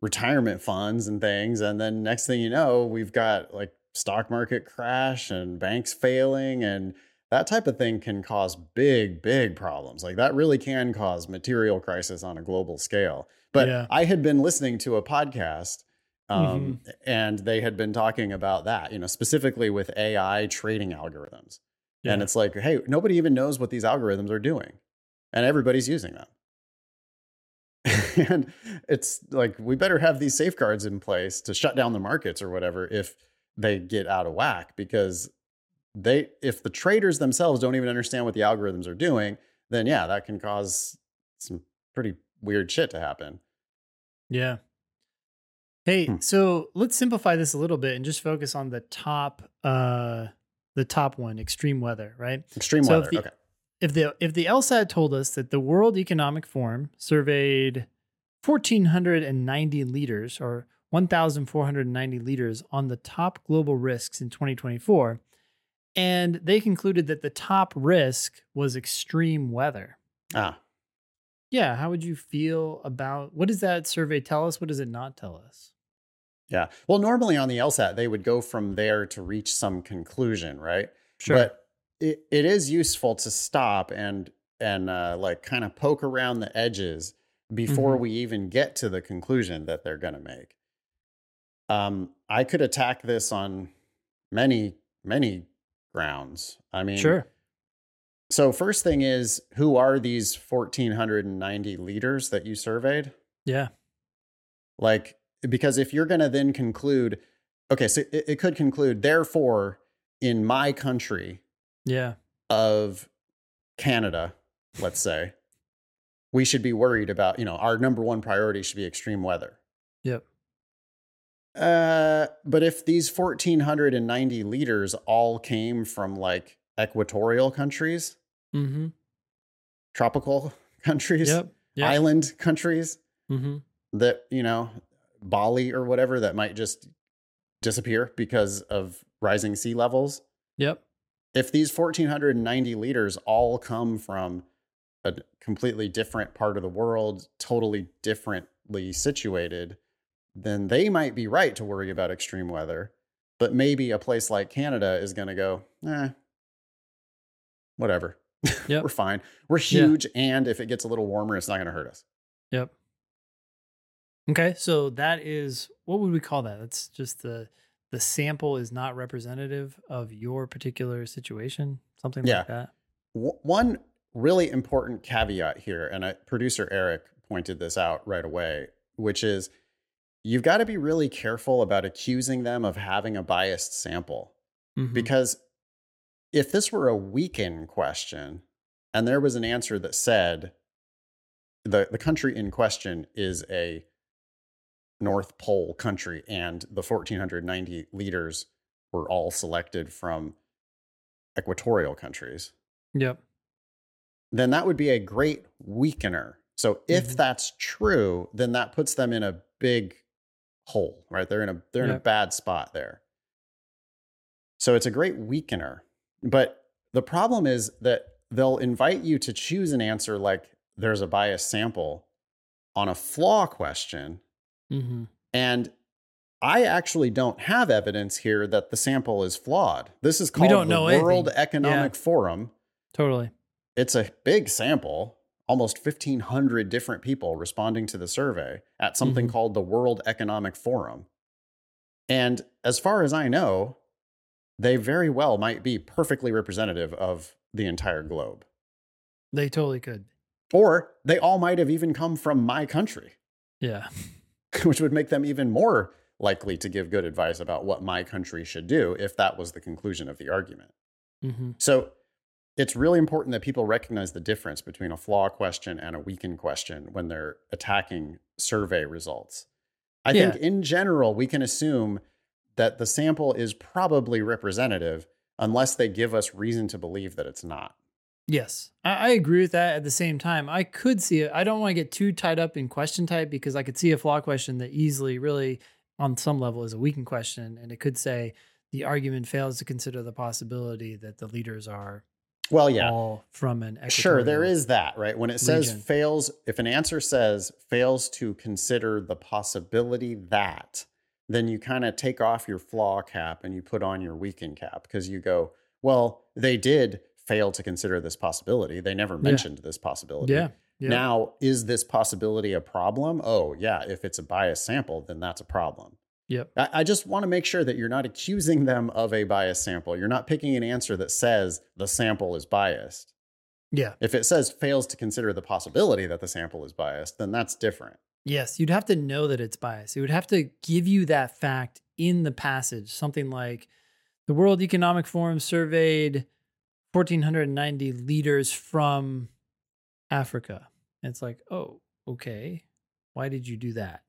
retirement funds and things. And then next thing you know, we've got like stock market crash and banks failing and that type of thing can cause big, big problems. Like that really can cause material crisis on a global scale. But Yeah. I had been listening to a podcast um, Mm-hmm. and they had been talking about that, you know, specifically with AI trading algorithms. And it's like, hey, nobody even knows what these algorithms are doing, and everybody's using them. and it's like, we better have these safeguards in place to shut down the markets or whatever if they get out of whack because they if the traders themselves don't even understand what the algorithms are doing then yeah that can cause some pretty weird shit to happen yeah. Hey, Hmm. so let's simplify this a little bit and just focus on the top, uh, the top one, extreme weather, right? extreme So if weather the- okay if the if the LSAT told us that the World Economic Forum surveyed 1490 leaders or 1490 leaders on the top global risks in 2024 and they concluded that the top risk was extreme weather. ah Yeah, how would you feel about what does that survey tell us? What does it not tell us? Yeah. Well, normally on the LSAT, they would go from there to reach some conclusion, right? Sure. But it, it is useful to stop and and uh, like kind of poke around the edges before Mhm. we even get to the conclusion that they're going to make. Um, I could attack this on many many grounds. I mean, sure. So first thing is, who are these fourteen hundred and ninety leaders that you surveyed? Yeah. Like, because if you're going to then conclude, okay, so it, it could conclude, therefore, in my country Yeah. of Canada, let's say, we should be worried about, you know, our number one priority should be extreme weather. Yep. Uh, but if these 1,490 leaders all came from like equatorial countries, Mm-hmm. tropical countries, Yep. Yep. island countries, mm-hmm. that you know bali or whatever that might just disappear because of rising sea levels Yep. if these 1490 liters all come from a completely different part of the world totally differently situated then they might be right to worry about extreme weather but maybe a place like canada is going to go eh whatever Yep. we're fine we're Yeah. huge and if it gets a little warmer it's not going to hurt us Yep. Okay, so that is what would we call that? That's just the the sample is not representative of your particular situation, something Yeah. like that. W- one really important caveat here, and I, producer Eric pointed this out right away, which is you've got to be really careful about accusing them of having a biased sample. Mhm. Because if this were a weaken question and there was an answer that said the, the country in question is a North Pole country and the 1490 leaders were all selected from equatorial countries, Yep. then that would be a great weakener. So if Mhm. that's true, then that puts them in a big hole, right? They're in a they're in a bad spot there. So it's a great weakener. But the problem is that they'll invite you to choose an answer like there's a biased sample on a flaw question Mm-hmm. and I actually don't have evidence here that the sample is flawed. This is called the World anything. Economic Forum Totally. it's a big sample almost 1500 different people responding to the survey at something Mhm. called the world economic forum and as far as i know they very well might be perfectly representative of the entire globe They totally could. or they all might have even come from my country Yeah. which would make them even more likely to give good advice about what my country should do if that was the conclusion of the argument Mm-hmm. So it's really important that people recognize the difference between a flaw question and a weakened question when they're attacking survey results. I Yeah. think in general, we can assume that the sample is probably representative unless they give us reason to believe that it's not. Yes, I, agree with that. At the same time, I could see it. I don't want to get too tied up in question type because I could see a flaw question that easily, really, on some level, is a weakened question, and it could say the argument fails to consider the possibility that the leaders are Well, yeah. all from an Sure, there is that, right? When it says region. fails, if an answer says fails to consider the possibility that, then you kind of take off your flaw cap and you put on your weakened cap because you go, well, they did fail to consider this possibility. They never mentioned this possibility. Yeah. yeah. Now, is this possibility a problem? Oh, yeah. If it's a biased sample, then that's a problem. Yep. I, I just want to make sure that you're not accusing them of a biased sample. You're not picking an answer that says the sample is biased. Yeah. If it says fails to consider the possibility that the sample is biased, then that's different. Yes, you'd have to know that it's biased. It would have to give you that fact in the passage. Something like the World Economic Forum surveyed 1,490 leaders from Africa. And it's like, oh, okay. Why did you do that?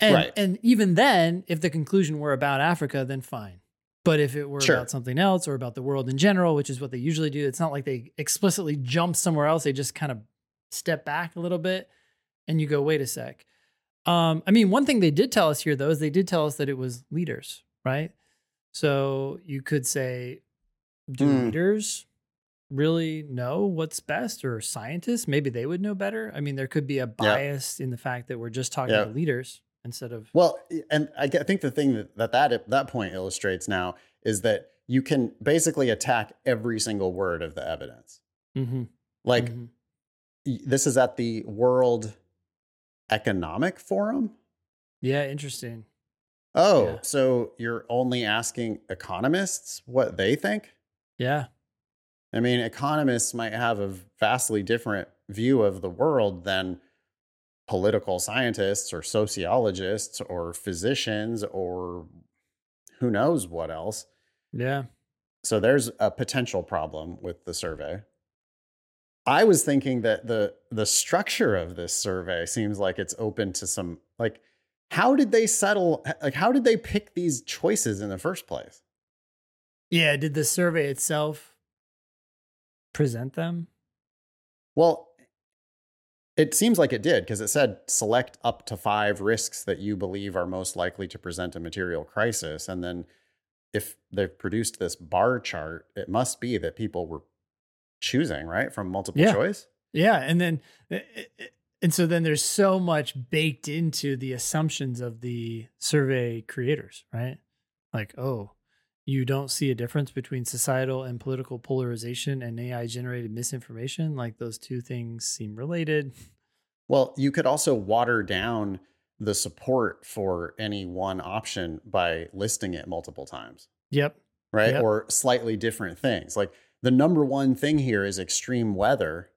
and, Right. and even then, if the conclusion were about Africa, then fine. But if it were Sure. about something else or about the world in general, which is what they usually do, it's not like they explicitly jump somewhere else. They just kind of step back a little bit and you go, wait a sec. Um, I mean, one thing they did tell us here, though, is they did tell us that it was leaders, right? So you could say, do Hmm. leaders really know what's best or scientists? Maybe they would know better. I mean, there could be a bias in the fact that we're just talking Yeah. to leaders. instead of Well, and I think the thing that that, that that point illustrates now is that you can basically attack every single word of the evidence. Mhm, Like mhm. this is at the World Economic Forum. yeah, interesting. Oh, Yeah. so you're only asking economists what they think? Yeah, I mean, economists might have a vastly different view of the world than political scientists or sociologists or physicians or who knows what else. yeah, So there's a potential problem with the survey. I was thinking that the the structure of this survey seems like it's open to some like how did they settle like how did they pick these choices in the first place? yeah. Did the survey itself present them? Well, it seems like it did because it said select up to 5 risks that you believe are most likely to present a material crisis and then if they've produced this bar chart, it must be that people were choosing, right, from multiple Yeah. choice. Yeah, and then eh, and so then there's so much baked into the assumptions of the survey creators, right? Like, oh, you don't see a difference between societal and political polarization and AI generated misinformation? Like those two things seem related. Well, you could also water down the support for any one option by listing it multiple times, Yep. right? Yep. Or slightly different things. Like the number one thing here is extreme weather.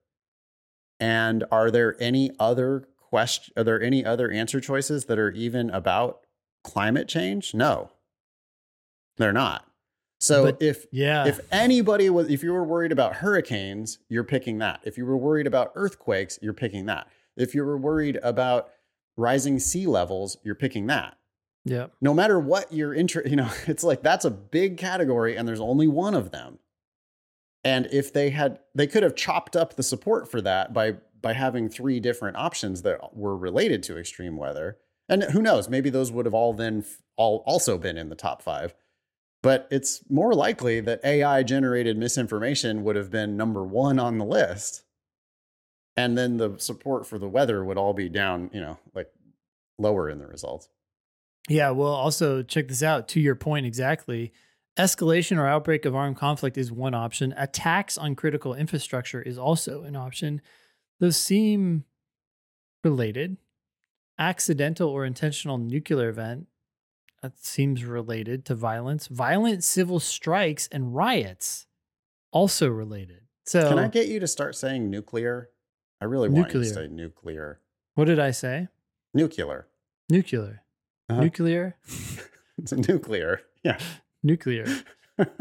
And are there any other question are there any other answer choices that are even about climate change? No. They're not. So But- if Yeah. if anybody was if you were worried about hurricanes you're picking that if you were worried about earthquakes you're picking that if you were worried about rising sea levels you're picking that yep. no matter what your interest you know it's like that's a big category and there's only one of them and if they had they could have chopped up the support for that by by having three different options that were related to extreme weather. And who knows maybe those would have all then all also been in the top 5 but it's more likely that AI generated misinformation would have been number 1 on the list. And then the support for the weather would all be down you know like lower in the results. Yeah, well, also check this out. To your point exactly, escalation or outbreak of armed conflict is one option. Attacks on critical infrastructure is also an option. Those seem related. Accidental or intentional nuclear event that seems related to violence. Violent civil strikes and riots also related. So, Can I get you to start saying nuclear? I really want you to say nuclear. what did I say? Nuclear. Nuclear. Uh-huh. Nuclear. It's a nuclear. Yeah. Nuclear.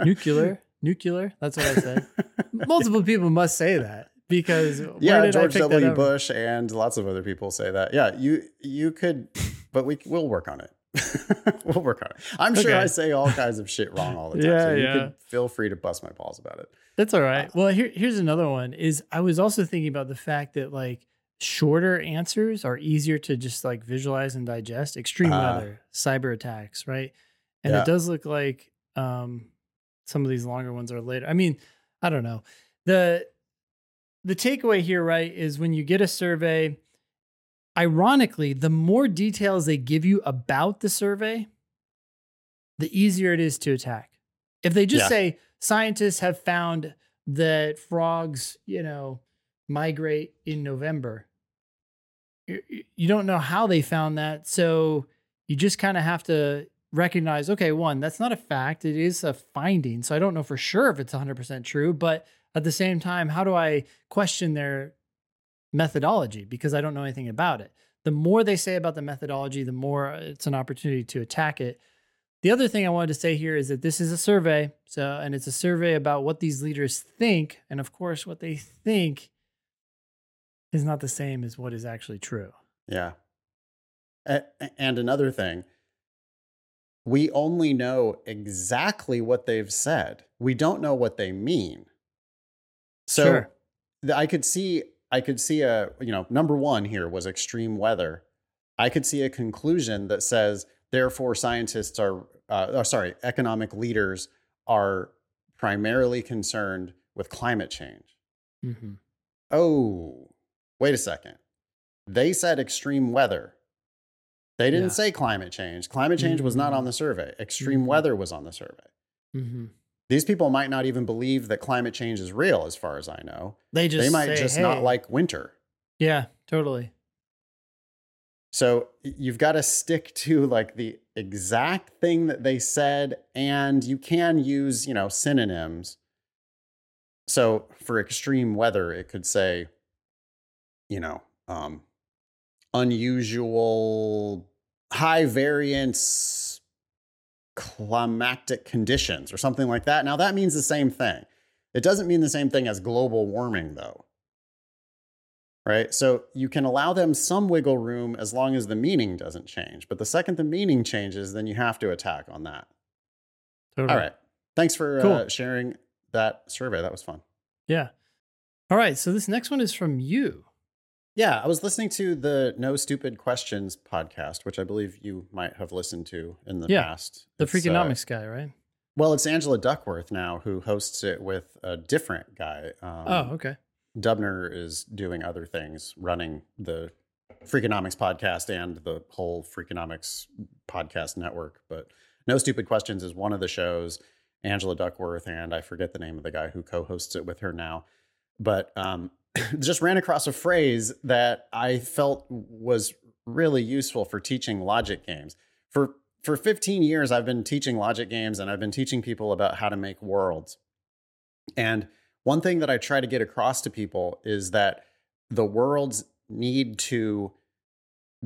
Nuclear. Nuclear. That's what I said. multiple people must say that because yeah, George W. Bush and lots of other people say that. Yeah, you you could, but we we'll work on it. we'll work on it. I'm sure Okay. I say all kinds of shit wrong all the time. Yeah, so you yeah. could feel free to bust my balls about it. That's all right. Well, here, here's another one. Is I was also thinking about the fact that like shorter answers are easier to just like visualize and digest. Extreme Ah. weather, cyber attacks, right? And Yeah. it does look like um, some of these longer ones are later. I mean, I don't know. the The takeaway here, right, is when you get a survey. Ironically, the more details they give you about the survey, the easier it is to attack. If they just Yeah. say scientists have found that frogs, you know, migrate in November, you, you don't know how they found that. So you just kind of have to recognize okay, one, that's not a fact. It is a finding. So I don't know for sure if it's 100% true. But at the same time, how do I question their methodology because I don't know anything about it? The more they say about the methodology, the more uh, it's an opportunity to attack it. The other thing I wanted to say here is that this is a survey. So, and it's a survey about what these leaders think. And of course, what they think is not the same as what is actually true. Yeah. And another thing, we only know exactly what they've said. We don't know what they mean. So Sure. I could see I could see a you know number 1 here was extreme weather. I could see a conclusion that says therefore scientists are uh, oh, sorry, economic leaders are primarily concerned with climate change. Mm-hmm. Oh, wait a second. They said extreme weather. They didn't Yeah. say climate change. Climate change was not on the survey. Extreme Mhm. weather was on the survey. hmm These people might not even believe that climate change is real, as far as I know. They just they might say, just "Hey." not like winter. Yeah, totally. So you've got to stick to like the exact thing that they said, and you can use, you know, synonyms. So for extreme weather, it could say, you know, um, unusual, high variance climatic conditions or something like that. Now that means the same thing. It doesn't mean the same thing as global warming, though right? So you can allow them some wiggle room as long as the meaning doesn't change. But the second the meaning changes, then you have to attack on that. Totally. All right. Thanks for uh, sharing that survey. That was fun. Yeah. All right. So this next one is from you. Yeah, I was listening to the No Stupid Questions podcast, which I believe you might have listened to in the Yeah, past. The It's, uh, Freakonomics guy, right? well, it's Angela Duckworth now who hosts it with a different guy. Um, oh, okay. Dubner is doing other things, running the Freakonomics podcast and the whole Freakonomics podcast network. But No Stupid Questions is one of the shows. Angela Duckworth and I forget the name of the guy who co-hosts it with her now. But um, just ran across a phrase that I felt was really useful for teaching logic games. For for 15 years, I've been teaching logic games and I've been teaching people about how to make worlds. And one thing that I try to get across to people is that the worlds need to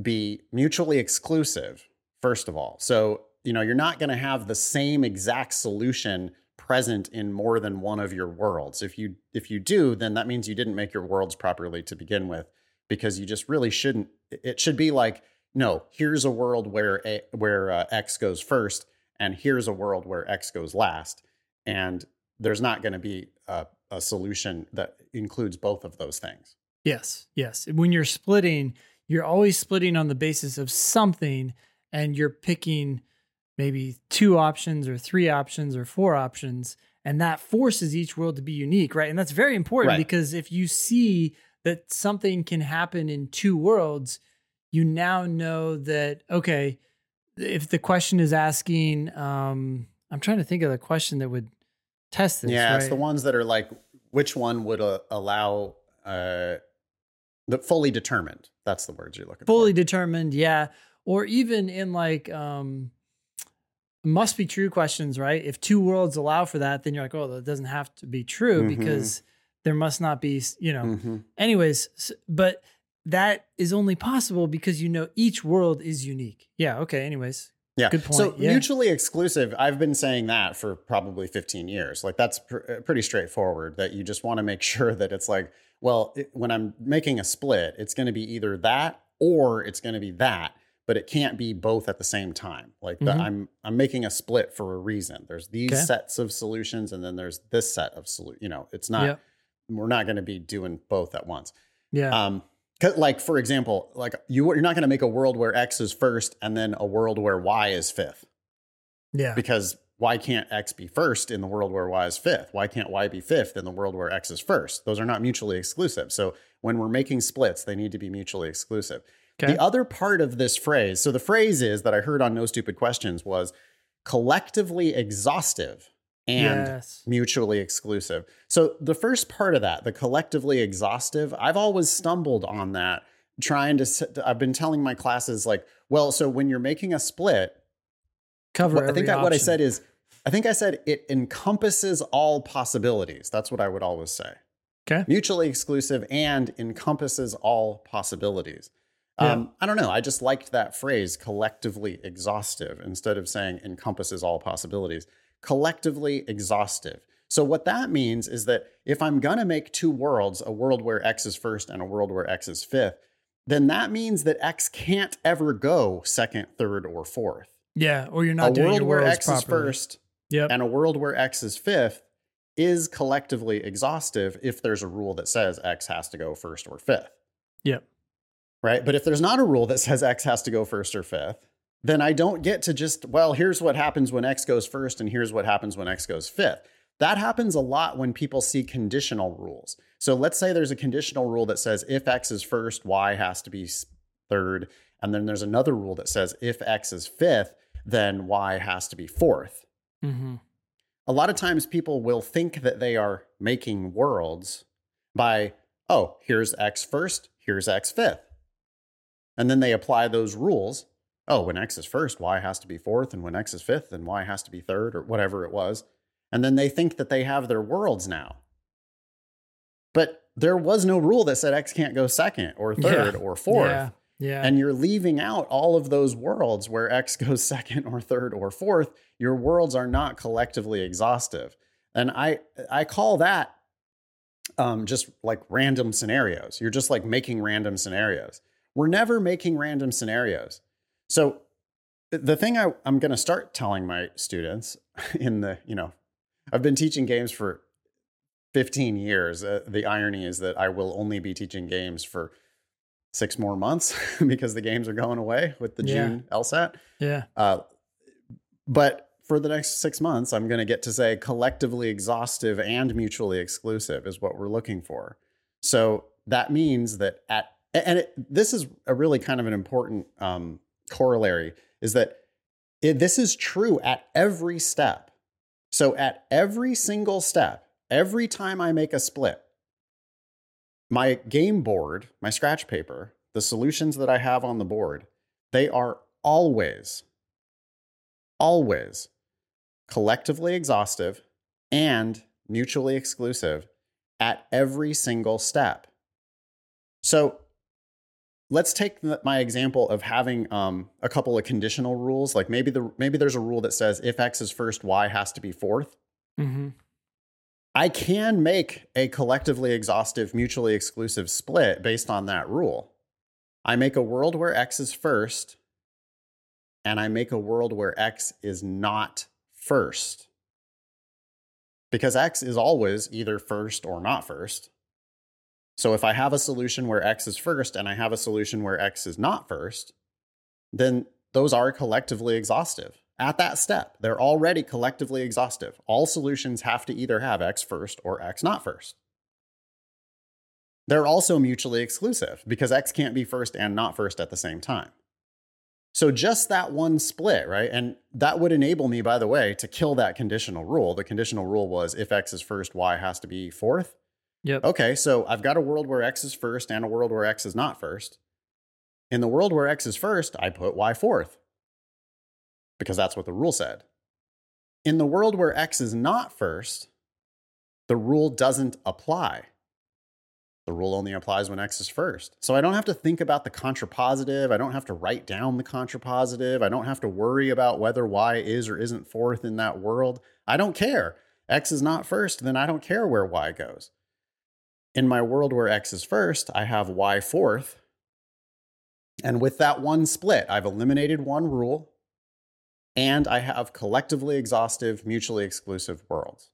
be mutually exclusive, first of all. So, you know, you're not going to have the same exact solution present in more than one of your worlds. If you if you do, then that means you didn't make your worlds properly to begin with because you just really shouldn't it should be like no, here's a world where a, where uh, x goes first and here's a world where x goes last and there's not going to be a, a solution that includes both of those things. Yes. Yes. When you're splitting, you're always splitting on the basis of something and you're picking maybe two options or three options or four options. And that forces each world to be unique, right? And that's very important Right. because if you see that something can happen in two worlds, you now know that, okay, if the question is asking, um, I'm trying to think of the question that would test this. yeah, it's the ones that are like which one would uh, allow uh the fully determined. That's the words you're looking fully for. determined yeah or even in like um must be true questions right if two worlds allow for that then you're like oh that doesn't have to be true Mhm. because there must not be you know Mhm. anyways but that is only possible because you know each world is unique yeah okay anyways Yeah. Good So point, yeah. mutually exclusive, I've been saying that for probably 15 years. Like that's pr- uh, pretty straightforward that you just want to make sure that it's like, well, it, when I'm making a split, it's going to be either that or it's going to be that, but it can't be both at the same time. Like the, Mhm. I'm I'm making a split for a reason. There's these Okay. sets of solutions and then there's this set of solutions. You know, it's not Yep. we're not going to be doing both at once. yeah Um, 'cause, like for example, like you you're not going to make a world where X is first and then a world where Y is fifth yeah because why can't X be first in the world where Y is fifth? Why can't Y be fifth in the world where X is first? Those are not mutually exclusive. So when we're making splits, they need to be mutually exclusive. Okay The other part of this phrase, so the phrase is that I heard on No Stupid Questions was collectively exhaustive and yes mutually exclusive. So the first part of that, the collectively exhaustive, I've always stumbled on that trying to I've been telling my classes like, well, so when you're making a split, cover what, I think I, what I said is I think I said it encompasses all possibilities. That's what I would always say. okay Mutually exclusive and encompasses all possibilities. Yeah. Um, I don't know. I just liked that phrase, collectively exhaustive, instead of saying encompasses all possibilities. Collectively exhaustive. So, what that means is that if I'm going to make two worlds, a world where X is first and a world where X is fifth, then that means that X can't ever go second, third, or fourth. yeah or you're not a doing world your where X is first yep and a world where X is fifth is collectively exhaustive if there's a rule that says X has to go first or fifth yep right? But if there's not a rule that says X has to go first or fifth, then I don't get to just, well, here's what happens when X goes first and here's what happens when X goes fifth. That happens a lot when people see conditional rules. So let's say there's a conditional rule that says if X is first, Y has to be third. And then there's another rule that says if x is fifth, then y has to be 4th Mm-hmm. A lot of times people will think that they are making worlds by, oh, here's x first, here's x fifth. And then they apply those rules. Oh, when x is first, y has to be fourth. And when x is fifth, then y has to be third, or whatever it was. And then they think that they have their worlds now. But there was no rule that said x can't go second or third Yeah. or fourth. Yeah. Yeah. And you're leaving out all of those worlds where X goes second or third or fourth. Your worlds are not collectively exhaustive. And I I call that um, just like random scenarios. You're just like making random scenarios. We're never making random scenarios. So the thing I, I'm going to start telling my students in the, you know, I've been teaching games for 15 years. Uh, the irony is that I will only be teaching games for six more months because the games are going away with the Yeah. June LSAT. yeah. Uh, but for the next six months, I'm going to get to say collectively exhaustive and mutually exclusive is what we're looking for. So that means that at and it, this is a really kind of an important um, corollary is that it, this is true at every step. So at every single step, every time I make a split, my game board, my scratch paper, the solutions that I have on the board, they are always, always collectively exhaustive and mutually exclusive at every single step. So let's take the- my example of having um, a couple of conditional rules. Like maybe the maybe there's a rule that says if x is first, y has to be fourth. Mm-hmm. I can make a collectively exhaustive, mutually exclusive split based on that rule. I make a world where X is first, and I make a world where X is not first. Because X is always either first or not first. So if I have a solution where X is first and I have a solution where X is not first, then those are collectively exhaustive. At that step, they're already collectively exhaustive. All solutions have to either have X first or X not first. They're also mutually exclusive because X can't be first and not first at the same time. So just that one split, right? And that would enable me, by the way, to kill that conditional rule. The conditional rule was if X is first, Y has to be fourth. Yep. Okay, so I've got a world where X is first and a world where X is not first. In the world where X is first, I put Y fourth because that's what the rule said. In the world where X is not first, the rule doesn't apply. The rule only applies when X is first. So I don't have to think about the contrapositive. I don't have to write down the contrapositive. I don't have to worry about whether Y is or isn't fourth in that world. I don't care. X is not first, then I don't care where Y goes. In my world where X is first, I have Y fourth. And with that one split, I've eliminated one rule and I have collectively exhaustive, mutually exclusive worlds.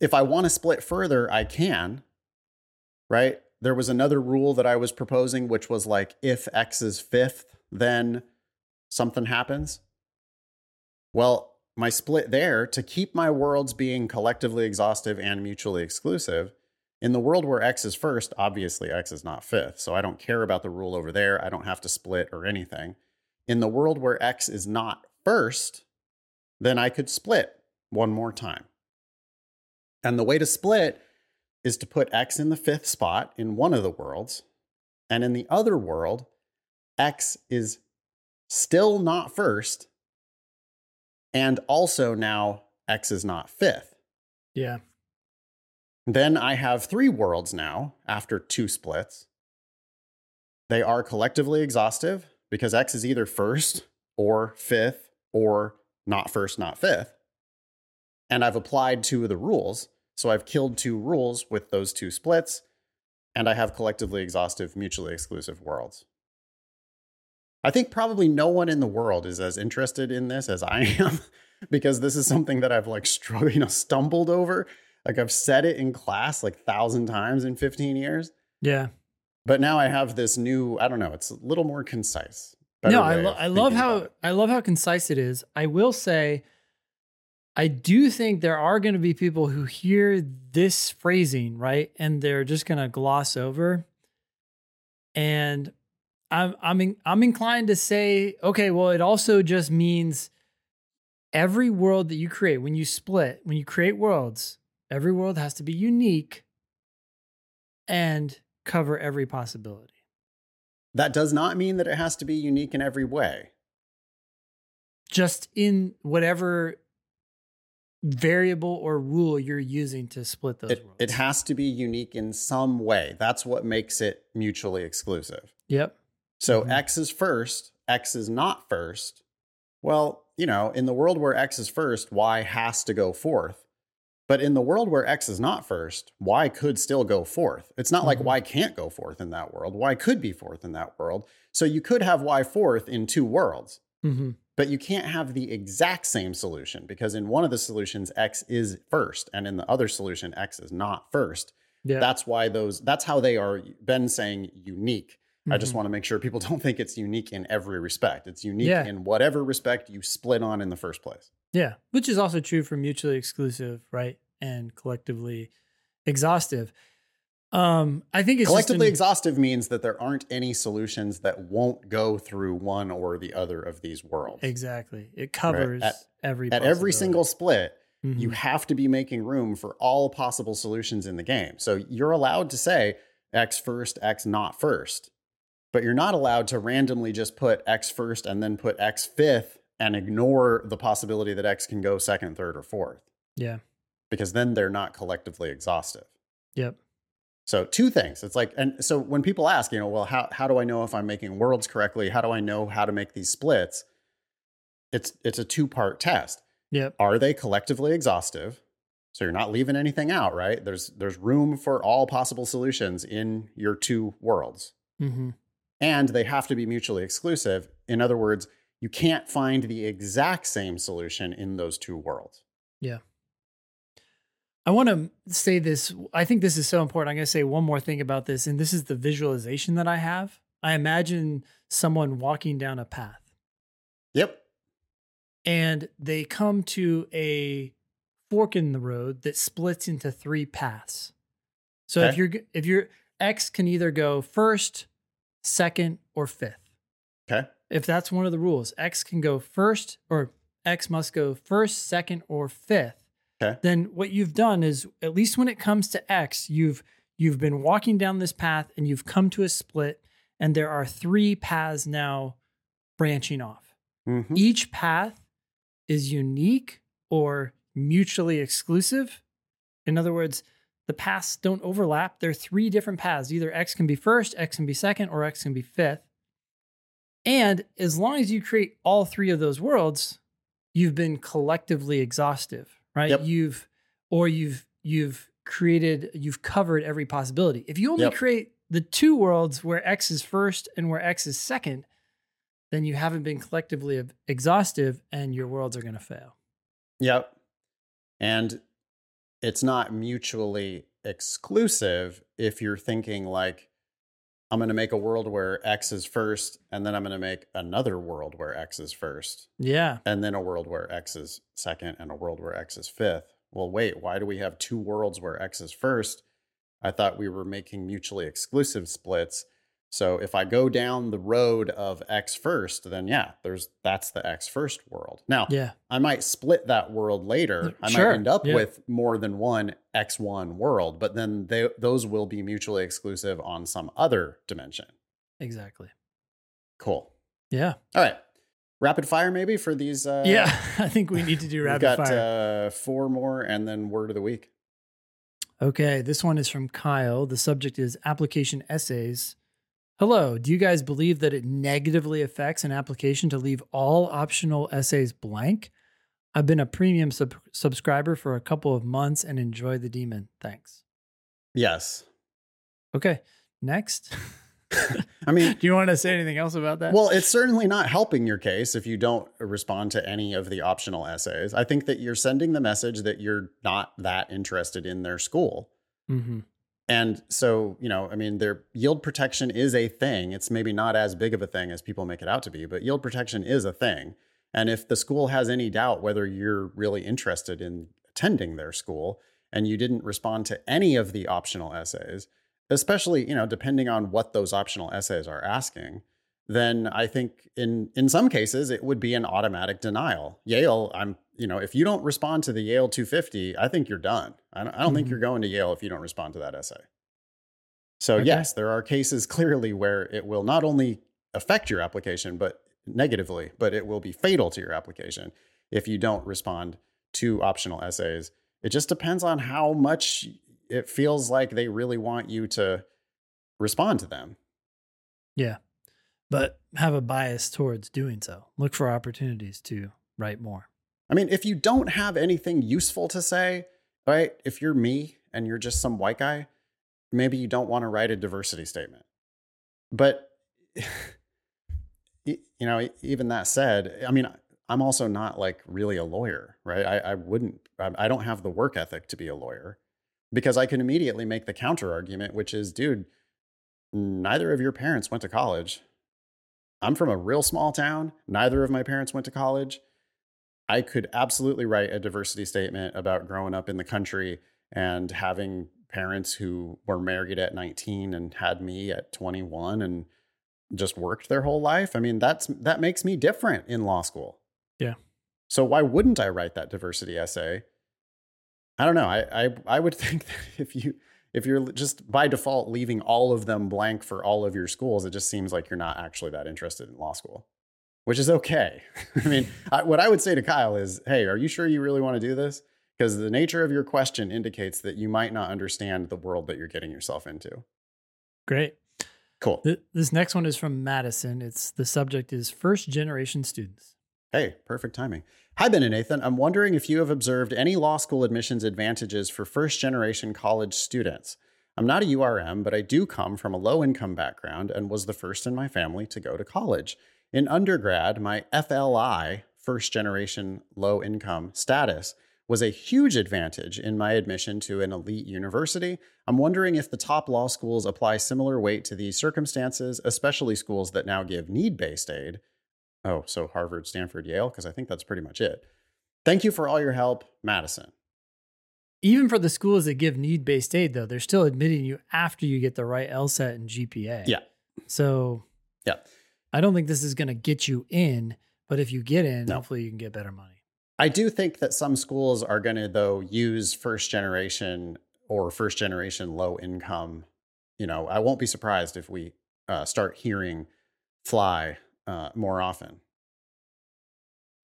If I want to split further, I can, right? There was another rule that I was proposing, which was like if X is fifth, then something happens. Well, my split there to keep my worlds being collectively exhaustive and mutually exclusive. In the world where X is first, obviously X is not fifth. So I don't care about the rule over there. I don't have to split or anything in the world where X is not first, then I could split one more time. And the way to split is to put X in the fifth spot in one of the worlds. And in the other world, X is still not first. And also now X is not fifth. Yeah. Then I have three worlds now after two splits. They are collectively exhaustive because X is either first or fifth or not first, not fifth. And I've applied two of the rules. So I've killed two rules with those two splits, and I have collectively exhaustive, mutually exclusive worlds. I think probably no one in the world is as interested in this as I am because this is something that I've like struggled, you know, stumbled over. Like I've said it in class like thousand times in 15 years. Yeah. But now I have this new, I don't know, it's a little more concise. no, I, lo- I love how. I love how concise it is. I will say, I do think there are going to be people who hear this phrasing right, and they're just going to gloss over. And I'm I'm in, I'm inclined to say, okay, well, it also just means every world that you create when you split, when you create worlds, every world has to be unique and cover every possibility. That does not mean that it has to be unique in every way. Just in whatever variable or rule you're using to split those It, worlds. it has to be unique in some way. That's what makes it mutually exclusive. yep. So Mhm. X is first, X is not first. Well, you know, in the world where X is first, Y has to go fourth. But in the world where X is not first, Y could still go fourth. It's not like Mhm. Y can't go fourth in that world. Y could be fourth in that world. So you could have Y fourth in two worlds, hmm but you can't have the exact same solution because in one of the solutions, X is first, and in the other solution, X is not first. Yeah. That's why those, that's how they are, Ben saying unique. I just Mhm. want to make sure people don't think it's unique in every respect. It's unique Yeah. in whatever respect you split on in the first place. Yeah, which is also true for mutually exclusive, right? And collectively exhaustive. Um, I think it's Collectively an- exhaustive means that there aren't any solutions that won't go through one or the other of these worlds. exactly. It covers At- every At every single split, you Mhm. have to be making room for all possible solutions in the game. So you're allowed to say X first, X not first, but you're not allowed to randomly just put X first and then put X fifth and ignore the possibility that X can go second, third, or fourth, yeah. Because then they're not collectively exhaustive. Yep. So two things. It's like, and so when people ask, you know, well, how, how do I know if I'm making worlds correctly? How do I know how to make these splits? It's it's a two part test. Yep. Are they collectively exhaustive? So you're not leaving anything out, right? There's there's room for all possible solutions in your two worlds. hmm And they have to be mutually exclusive. In other words, you can't find the exact same solution in those two worlds. I want to say this. I think this is so important. I'm going to say one more thing about this, and this is the visualization that I have. I imagine someone walking down a path Yep. and they come to a fork in the road that splits into three paths. So if Okay. you're if you're X can either go first, second, or fifth. Okay. If that's one of the rules, X can go first, or X must go first, second, or fifth. Okay. Then what you've done is, at least when it comes to X, you've you've been walking down this path and you've come to a split, and there are three paths now branching off. Mhm. Each path is unique or mutually exclusive. In other words, the paths don't overlap. There are three different paths. Either X can be first, X can be second, or X can be fifth. And as long as you create all three of those worlds, you've been collectively exhaustive, right? Yep. You've or you've you've created you've covered every possibility. If you only Yep. create the two worlds where X is first and where X is second, then you haven't been collectively exhaustive and your worlds are going to fail. Yep. And it's not mutually exclusive if you're thinking like, I'm going to make a world where X is first, and then I'm going to make another world where X is first, Yeah. and then a world where X is second, and a world where X is fifth. Well, wait, why do we have two worlds where X is first? I thought we were making mutually exclusive splits. So if I go down the road of X first, then yeah, there's that's the X first world. Now, Yeah. I might split that world later. I Sure, might end up yeah. with more than one X1 world, but then they, those will be mutually exclusive on some other dimension. Exactly. Cool. Yeah. All right. Rapid fire, maybe for these. Uh, yeah. I think we need to do rapid got fire. Uh, four more and then word of the week. Okay, this one is from Kyle. The subject is application essays. Hello, do you guys believe that it negatively affects an application to leave all optional essays blank? I've been a premium sub- subscriber for a couple of months and enjoy the demon. Thanks. Yes. Okay, next. I mean, do you want to say anything else about that? well, it's certainly not helping your case if you don't respond to any of the optional essays. I think that you're sending the message that you're not that interested in their school. hmm And so, you know, I mean, their yield protection is a thing. It's maybe not as big of a thing as people make it out to be, but yield protection is a thing. And if the school has any doubt whether you're really interested in attending their school and you didn't respond to any of the optional essays, especially, you know, depending on what those optional essays are asking, then I think in in some cases it would be an automatic denial. Yale, I'm you know if you don't respond to the Yale 250, I think you're done. I don't, I don't mm-hmm. think you're going to Yale if you don't respond to that essay. So okay. yes, there are cases clearly where it will not only affect your application, but negatively, but it will be fatal to your application if you don't respond to optional essays. It just depends on how much it feels like they really want you to respond to them. Yeah. But have a bias towards doing so. Look for opportunities to write more. I mean, if you don't have anything useful to say, right? If you're me and you're just some white guy, maybe you don't want to write a diversity statement. But you know, even that said, I mean, I'm also not like really a lawyer, right? I, I wouldn't, I don't have the work ethic to be a lawyer because I can immediately make the counter argument, which is, dude, neither of your parents went to college. I'm from a real small town. Neither of my parents went to college. I could absolutely write a diversity statement about growing up in the country and having parents who were married at 19 and had me at 21 and just worked their whole life. I mean, that's that makes me different in law school. Yeah. So why wouldn't I write that diversity essay? I don't know. I I, I would think that if you if you're just by default leaving all of them blank for all of your schools, it just seems like you're not actually that interested in law school, which is okay. I mean, I, what I would say to Kyle is, hey, are you sure you really want to do this? Because the nature of your question indicates that you might not understand the world that you're getting yourself into. Great. Cool. This next one is from Madison. It's the subject is first generation students. Hey, perfect timing. Hi, Ben and Nathan. I'm wondering if you have observed any law school admissions advantages for first generation college students. I'm not a URM, but I do come from a low income background and was the first in my family to go to college. In undergrad, my FLI, first generation low income status, was a huge advantage in my admission to an elite university. I'm wondering if the top law schools apply similar weight to these circumstances, especially schools that now give need based aid. Oh, so Harvard, Stanford, Yale, because I think that's pretty much it. Thank you for all your help, Madison. Even for the schools that give need based aid, though, they're still admitting you after you get the right LSAT and GPA. Yeah. So, yeah. I don't think this is going to get you in, but if you get in, no. hopefully you can get better money. I do think that some schools are going to, though, use first generation or first generation low income. You know, I won't be surprised if we uh, start hearing fly uh, more often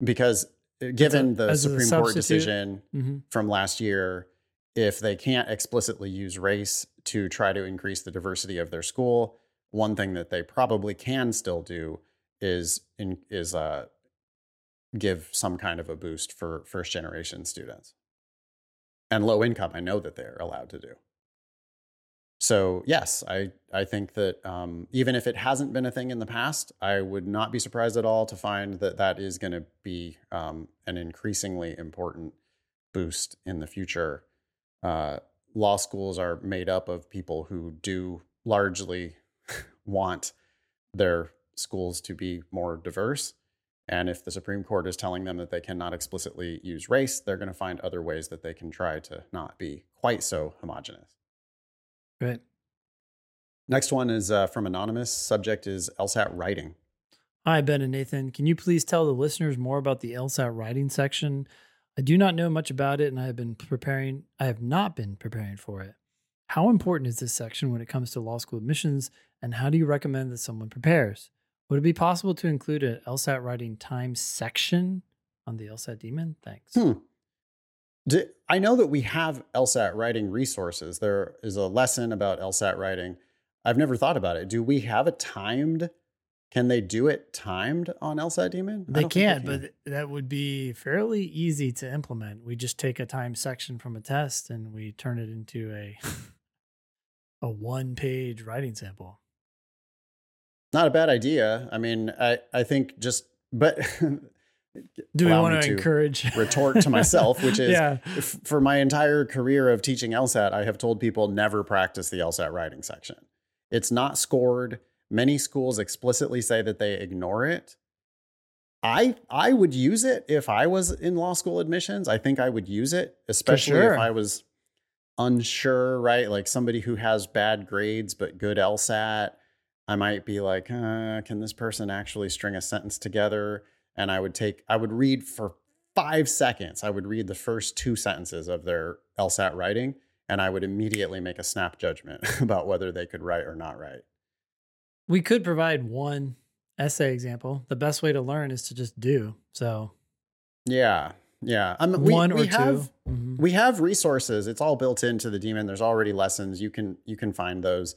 because uh, given a, the Supreme Court decision mm-hmm. from last year, if they can't explicitly use race to try to increase the diversity of their school, one thing that they probably can still do is in, is uh, give some kind of a boost for first generation students and low income. I know that they're allowed to do. So yes, I I think that um, even if it hasn't been a thing in the past, I would not be surprised at all to find that that is going to be um, an increasingly important boost in the future. Uh, law schools are made up of people who do largely want their schools to be more diverse. And if the Supreme Court is telling them that they cannot explicitly use race, they're going to find other ways that they can try to not be quite so homogenous. Right. Next one is uh, from Anonymous. Subject is LSAT writing. Hi, Ben and Nathan. Can you please tell the listeners more about the LSAT writing section? I do not know much about it and I have been preparing, I have not been preparing for it. How important is this section when it comes to law school admissions and how do you recommend that someone prepares? Would it be possible to include an LSAT writing time section on the LSAT Demon? Thanks. Hmm. I know that we have LSAT writing resources. There is a lesson about LSAT writing. I've never thought about it. Do we have a timed? Can they do it timed on LSAT Demon? They can, they can, but that would be fairly easy to implement. We just take a time section from a test and we turn it into a a one page writing sample. Not a bad idea. I mean, I I think just but do we want to encourage retort to myself which is yeah. f- for my entire career of teaching lsat i have told people never practice the lsat writing section it's not scored many schools explicitly say that they ignore it i i would use it if i was in law school admissions i think i would use it especially sure. if i was unsure right like somebody who has bad grades but good lsat I might be like, uh, can this person actually string a sentence together? And I would take, I would read for five seconds, I would read the first two sentences of their LSAT writing, and I would immediately make a snap judgment about whether they could write or not write. We could provide one essay example. The best way to learn is to just do. So, yeah, yeah. I mean, we, one we or have, 2 Mhm. we have resources it's all built into the demon. there's already lessons you can you can find those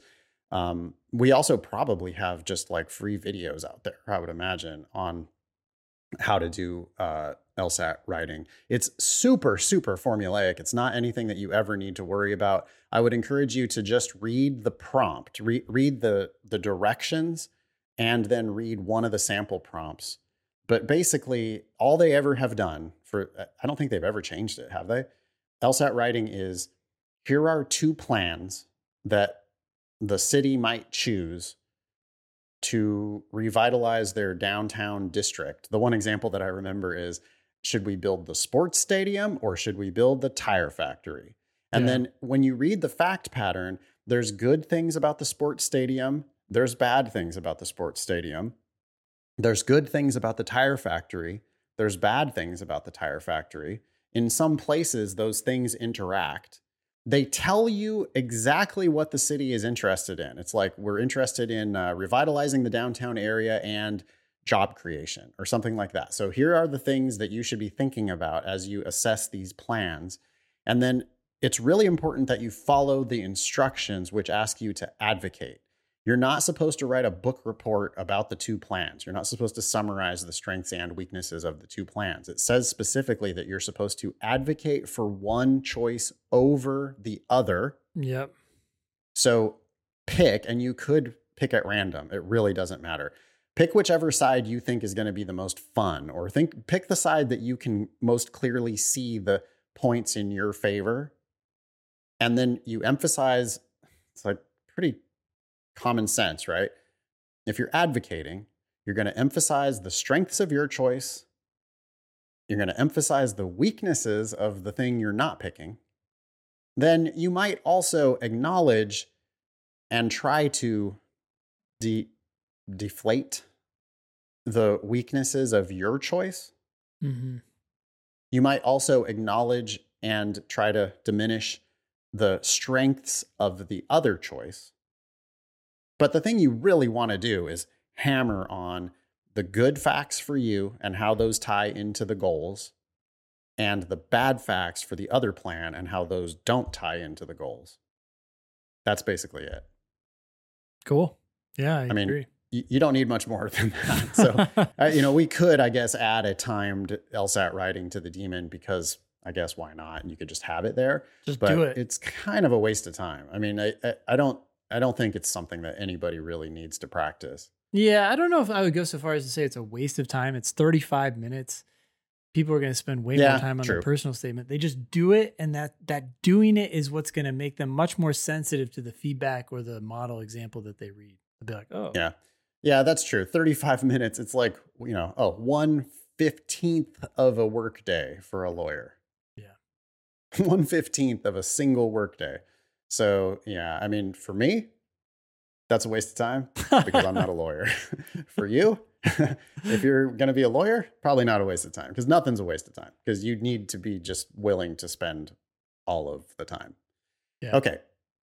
um, we also probably have just like free videos out there i would imagine on how to do uh, lsat writing. It's super super formulaic. It's not anything that you ever need to worry about. I would encourage you to just read the prompt re- read the the directions and then read one of the sample prompts. But basically all they ever have done for i don't think they've ever changed it have they? Lsat writing is here are two plans that the city might choose to revitalize their downtown district the one example that i remember is should we build the sports stadium or should we build the tire factory and Yeah. then when you read the fact pattern there's good things about the sports stadium there's bad things about the sports stadium there's good things about the tire factory there's bad things about the tire factory in some places those things interact they tell you exactly what the city is interested in. It's like we're interested in uh, revitalizing the downtown area and job creation or something like that. So here are the things that you should be thinking about as you assess these plans. And then it's really important that you follow the instructions which ask you to advocate you're not supposed to write a book report about the two plans. You're not supposed to summarize the strengths and weaknesses of the two plans. It says specifically that you're supposed to advocate for one choice over the other. Yep. So pick, and you could pick at random. It really doesn't matter. Pick whichever side you think is going to be the most fun, or think pick the side that you can most clearly see the points in your favor. And then you emphasize it's like pretty common sense, right? If you're advocating, you're going to emphasize the strengths of your choice. You're going to emphasize the weaknesses of the thing you're not picking. Then you might also acknowledge and try to de- deflate the weaknesses of your choice. hmm You might also acknowledge and try to diminish the strengths of the other choice. But the thing you really want to do is hammer on the good facts for you and how those tie into the goals, and the bad facts for the other plan and how those don't tie into the goals. That's basically it. Cool. Yeah, I, I mean, agree. You, you don't need much more than that. So, uh, you know, we could, I guess, add a timed LSAT writing to the demon because I guess why not? And you could just have it there. just But do it. it's kind of a waste of time. I mean, I, I, I don't I don't think it's something that anybody really needs to practice. Yeah, I don't know if I would go so far as to say it's a waste of time. It's 35 minutes. People are going to spend way Yeah, more time on true. their personal statement. They just do it, and that that doing it is what's going to make them much more sensitive to the feedback or the model example that they read. They'll be like, oh, Yeah. Yeah, that's true. 35 minutes, it's like, you know, oh, one fifteenth of a work day for a lawyer. Yeah. One fifteenth of a single work day. So yeah, I mean, for me, that's a waste of time because I'm not a lawyer. for you, if you're gonna be a lawyer, probably not a waste of time because nothing's a waste of time because you need to be just willing to spend all of the time. Yeah. Okay.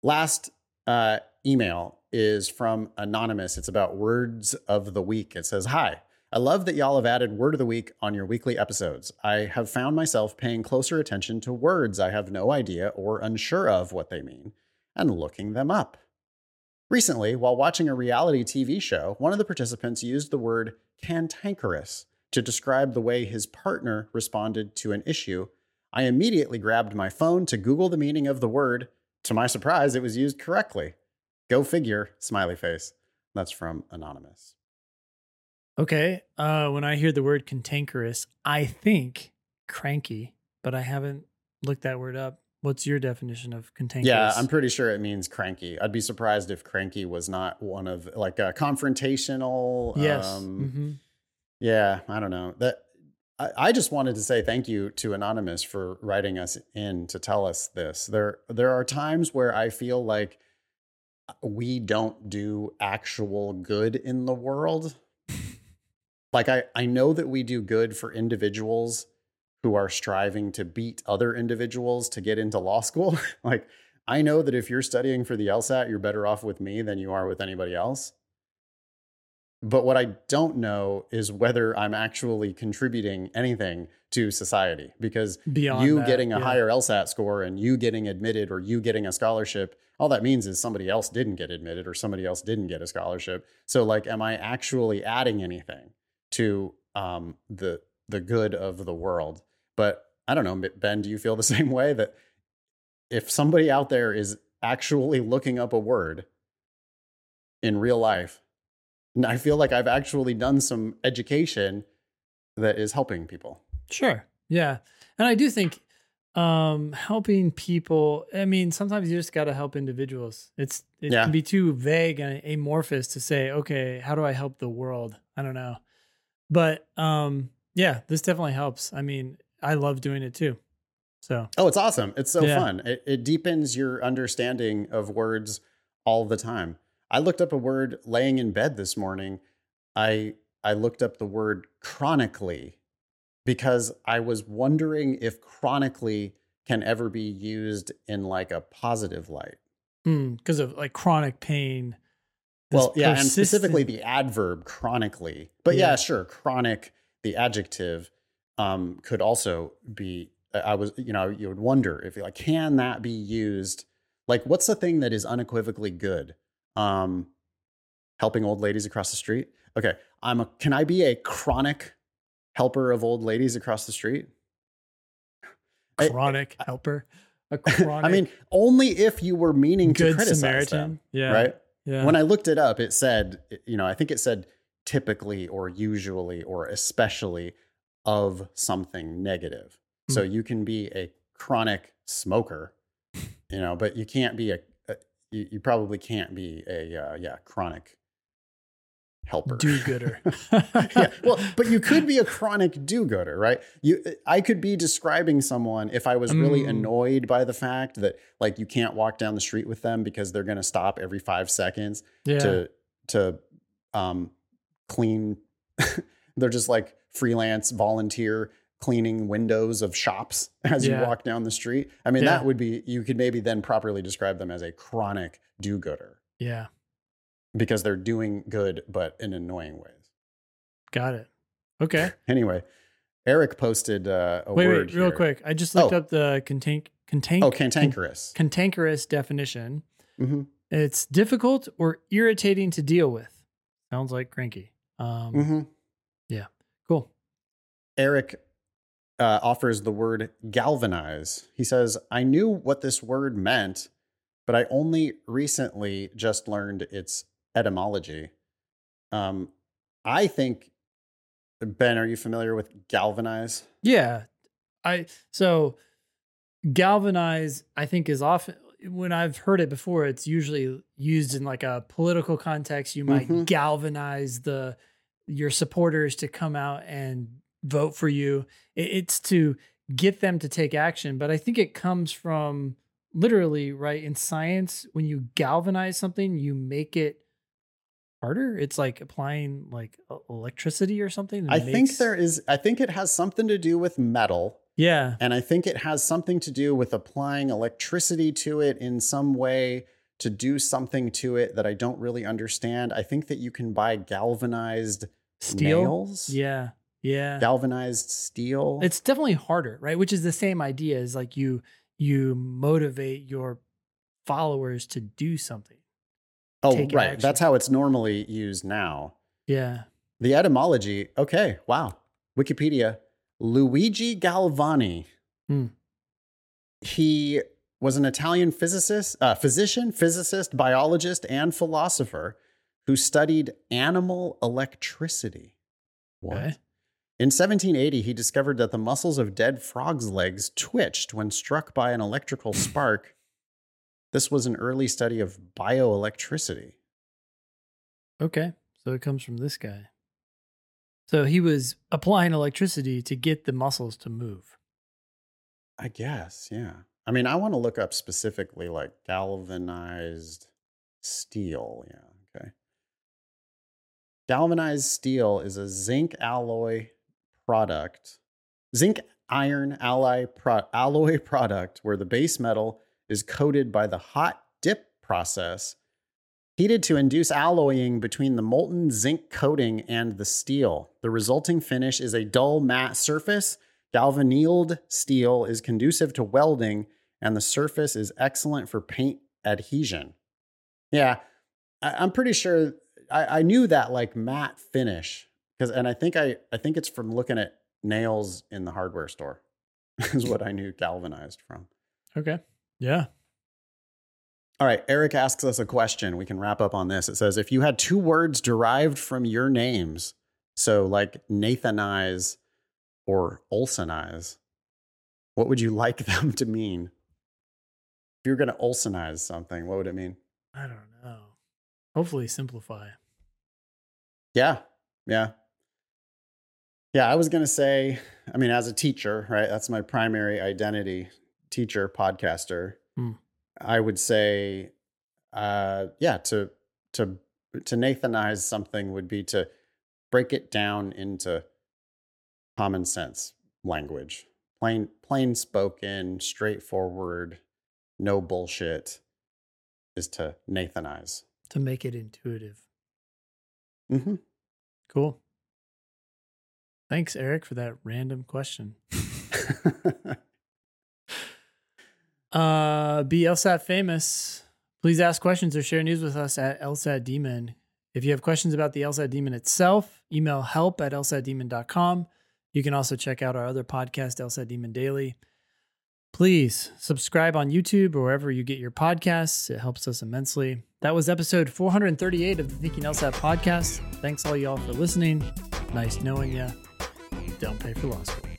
Last uh, email is from Anonymous. It's about words of the week. It says, Hi, I love that y'all have added word of the week on your weekly episodes. I have found myself paying closer attention to words I have no idea or unsure of what they mean and looking them up. Recently, while watching a reality TV show, one of the participants used the word cantankerous to describe the way his partner responded to an issue. I immediately grabbed my phone to Google the meaning of the word. To my surprise, it was used correctly. Go figure, smiley face. That's from Anonymous. Okay. Uh, when I hear the word cantankerous, I think cranky, but I haven't looked that word up. What's your definition of cantankerous? Yeah, I'm pretty sure it means cranky. I'd be surprised if cranky was not one of like a confrontational. yes. Um, Mhm. Yeah, I don't know. That I, I just wanted to say thank you to Anonymous for writing us in to tell us this. There there are times where I feel like we don't do actual good in the world. Like I I know that we do good for individuals who are striving to beat other individuals to get into law school. like I know that if you're studying for the LSAT, you're better off with me than you are with anybody else. But what I don't know is whether I'm actually contributing anything to society because Beyond you that, getting a yeah. higher LSAT score and you getting admitted or you getting a scholarship, all that means is somebody else didn't get admitted or somebody else didn't get a scholarship. So like, am I actually adding anything to um, the the good of the world? But I don't know, Ben. Do you feel the same way that if somebody out there is actually looking up a word in real life, and I feel like I've actually done some education that is helping people. Sure. Yeah. And I do think um helping people, I mean, sometimes you just got to help individuals. It's it Yeah. can be too vague and amorphous to say, okay, how do I help the world? I don't know. But um yeah, this definitely helps. I mean, I love doing it too. So, Oh, it's awesome. It's so Yeah. fun. It, it deepens your understanding of words all the time. I looked up a word laying in bed this morning. I I looked up the word chronically because I was wondering if chronically can ever be used in like a positive light. because of like chronic pain. Well, yeah, and specifically the adverb chronically. But yeah, Yeah. sure, chronic, the adjective, um, could also be. I I was, you know, you would wonder if like, can that be used? Like, what's the thing that is unequivocally good? Um, helping old ladies across the street. Okay, I'm a. Can I be a chronic helper of old ladies across the street? I- chronic helper. A chronic I mean, only if you were meaning to criticize Samaritan. them, Yeah. right? Yeah. When I looked it up, it said, you know, I think it said typically or usually or especially of something negative. So Hmm. you can be a chronic smoker, you know, but you can't be a, a you, you probably can't be a uh, yeah chronic helper. do gooder. yeah, well, but you could be a chronic do-gooder, right? You, I could be describing someone if I was really Mm. annoyed by the fact that like you can't walk down the street with them because they're going to stop every five seconds yeah. to to um, clean. they're just like freelance volunteer cleaning windows of shops as Yeah. you walk down the street. I mean, Yeah. that would be you could maybe then properly describe them as a chronic do-gooder yeah. Because they're doing good but in annoying ways. Got it. Okay. Anyway, Eric posted uh, a wait, word wait, real here. quick. I just looked Oh. up the contain contain Oh, cantankerous. cantankerous definition. hmm It's difficult or irritating to deal with. Sounds like cranky. Um, hmm Cool. Eric uh, offers the word galvanize. He says, I knew what this word meant, but I only recently just learned its etymology. Um, I think, Ben, are you familiar with galvanize? Yeah. I so galvanize I think is often when I've heard it before it's usually used in like a political context you might Mhm. galvanize the your supporters to come out and vote for you It- it's to get them to take action but I think it comes from literally right in science when you galvanize something you make it harder it's like applying like electricity or something I think there is, I think it has something to do with metal. yeah And I think it has something to do with applying electricity to it in some way to do something to it that I don't really understand. I think that you can buy galvanized steel nails, Yeah. Yeah. galvanized steel. it's definitely harder, right? Which is the same idea as like you you motivate your followers to do something. Oh, right. action. That's how it's normally used now. Yeah. The etymology, okay, wow. Wikipedia. Luigi Galvani. Hmm. He was an Italian physicist, uh, physician, physicist, biologist, and philosopher who studied animal electricity. What? Okay. In 1780, he discovered that the muscles of dead frogs' legs twitched when struck by an electrical spark. This was an early study of bioelectricity. Okay. So it comes from this guy. So he was applying electricity to get the muscles to move. I guess, yeah. I mean, I want to look up specifically like galvanized steel. Yeah. Okay. Galvanized steel is a zinc alloy product, zinc iron alloy, pro- alloy product where the base metal is coated by the hot dip process, heated to induce alloying between the molten zinc coating and the steel. The resulting finish is a dull matte surface. Galvannealed steel is conducive to welding, and the surface is excellent for paint adhesion. Yeah, I, am pretty sure I, I knew that like matte finish because, and I think I I think it's from looking at nails in the hardware store is what I knew galvanized from. Okay. Yeah. All right. Eric asks us a question. We can wrap up on this. It says if you had two words derived from your names, so like Nathanize or Olsonize, what would you like them to mean? If you're going to Olsonize something, what would it mean? I don't know. Hopefully, simplify. Yeah. Yeah. Yeah, I was going to say, I mean, as a teacher, right? That's my primary identity teacher, podcaster. Hmm. I would say, uh, yeah, to, to, to Nathanize something would be to break it down into common sense language, plain, plain spoken, straightforward, no bullshit is to Nathanize. To make it intuitive. Mm-hmm. Cool. Thanks, Eric, for that random question. uh, be LSAT famous. Please ask questions or share news with us at LSAT Demon. If you have questions about the LSAT Demon itself, email help at lsatdemon.com. You can also check out our other podcast, LSAT Demon Daily. Please subscribe on YouTube or wherever you get your podcasts. It helps us immensely. That was episode 438 of the Thinking LSAT podcast. Thanks all y'all for listening. Nice knowing you don't pay for law school.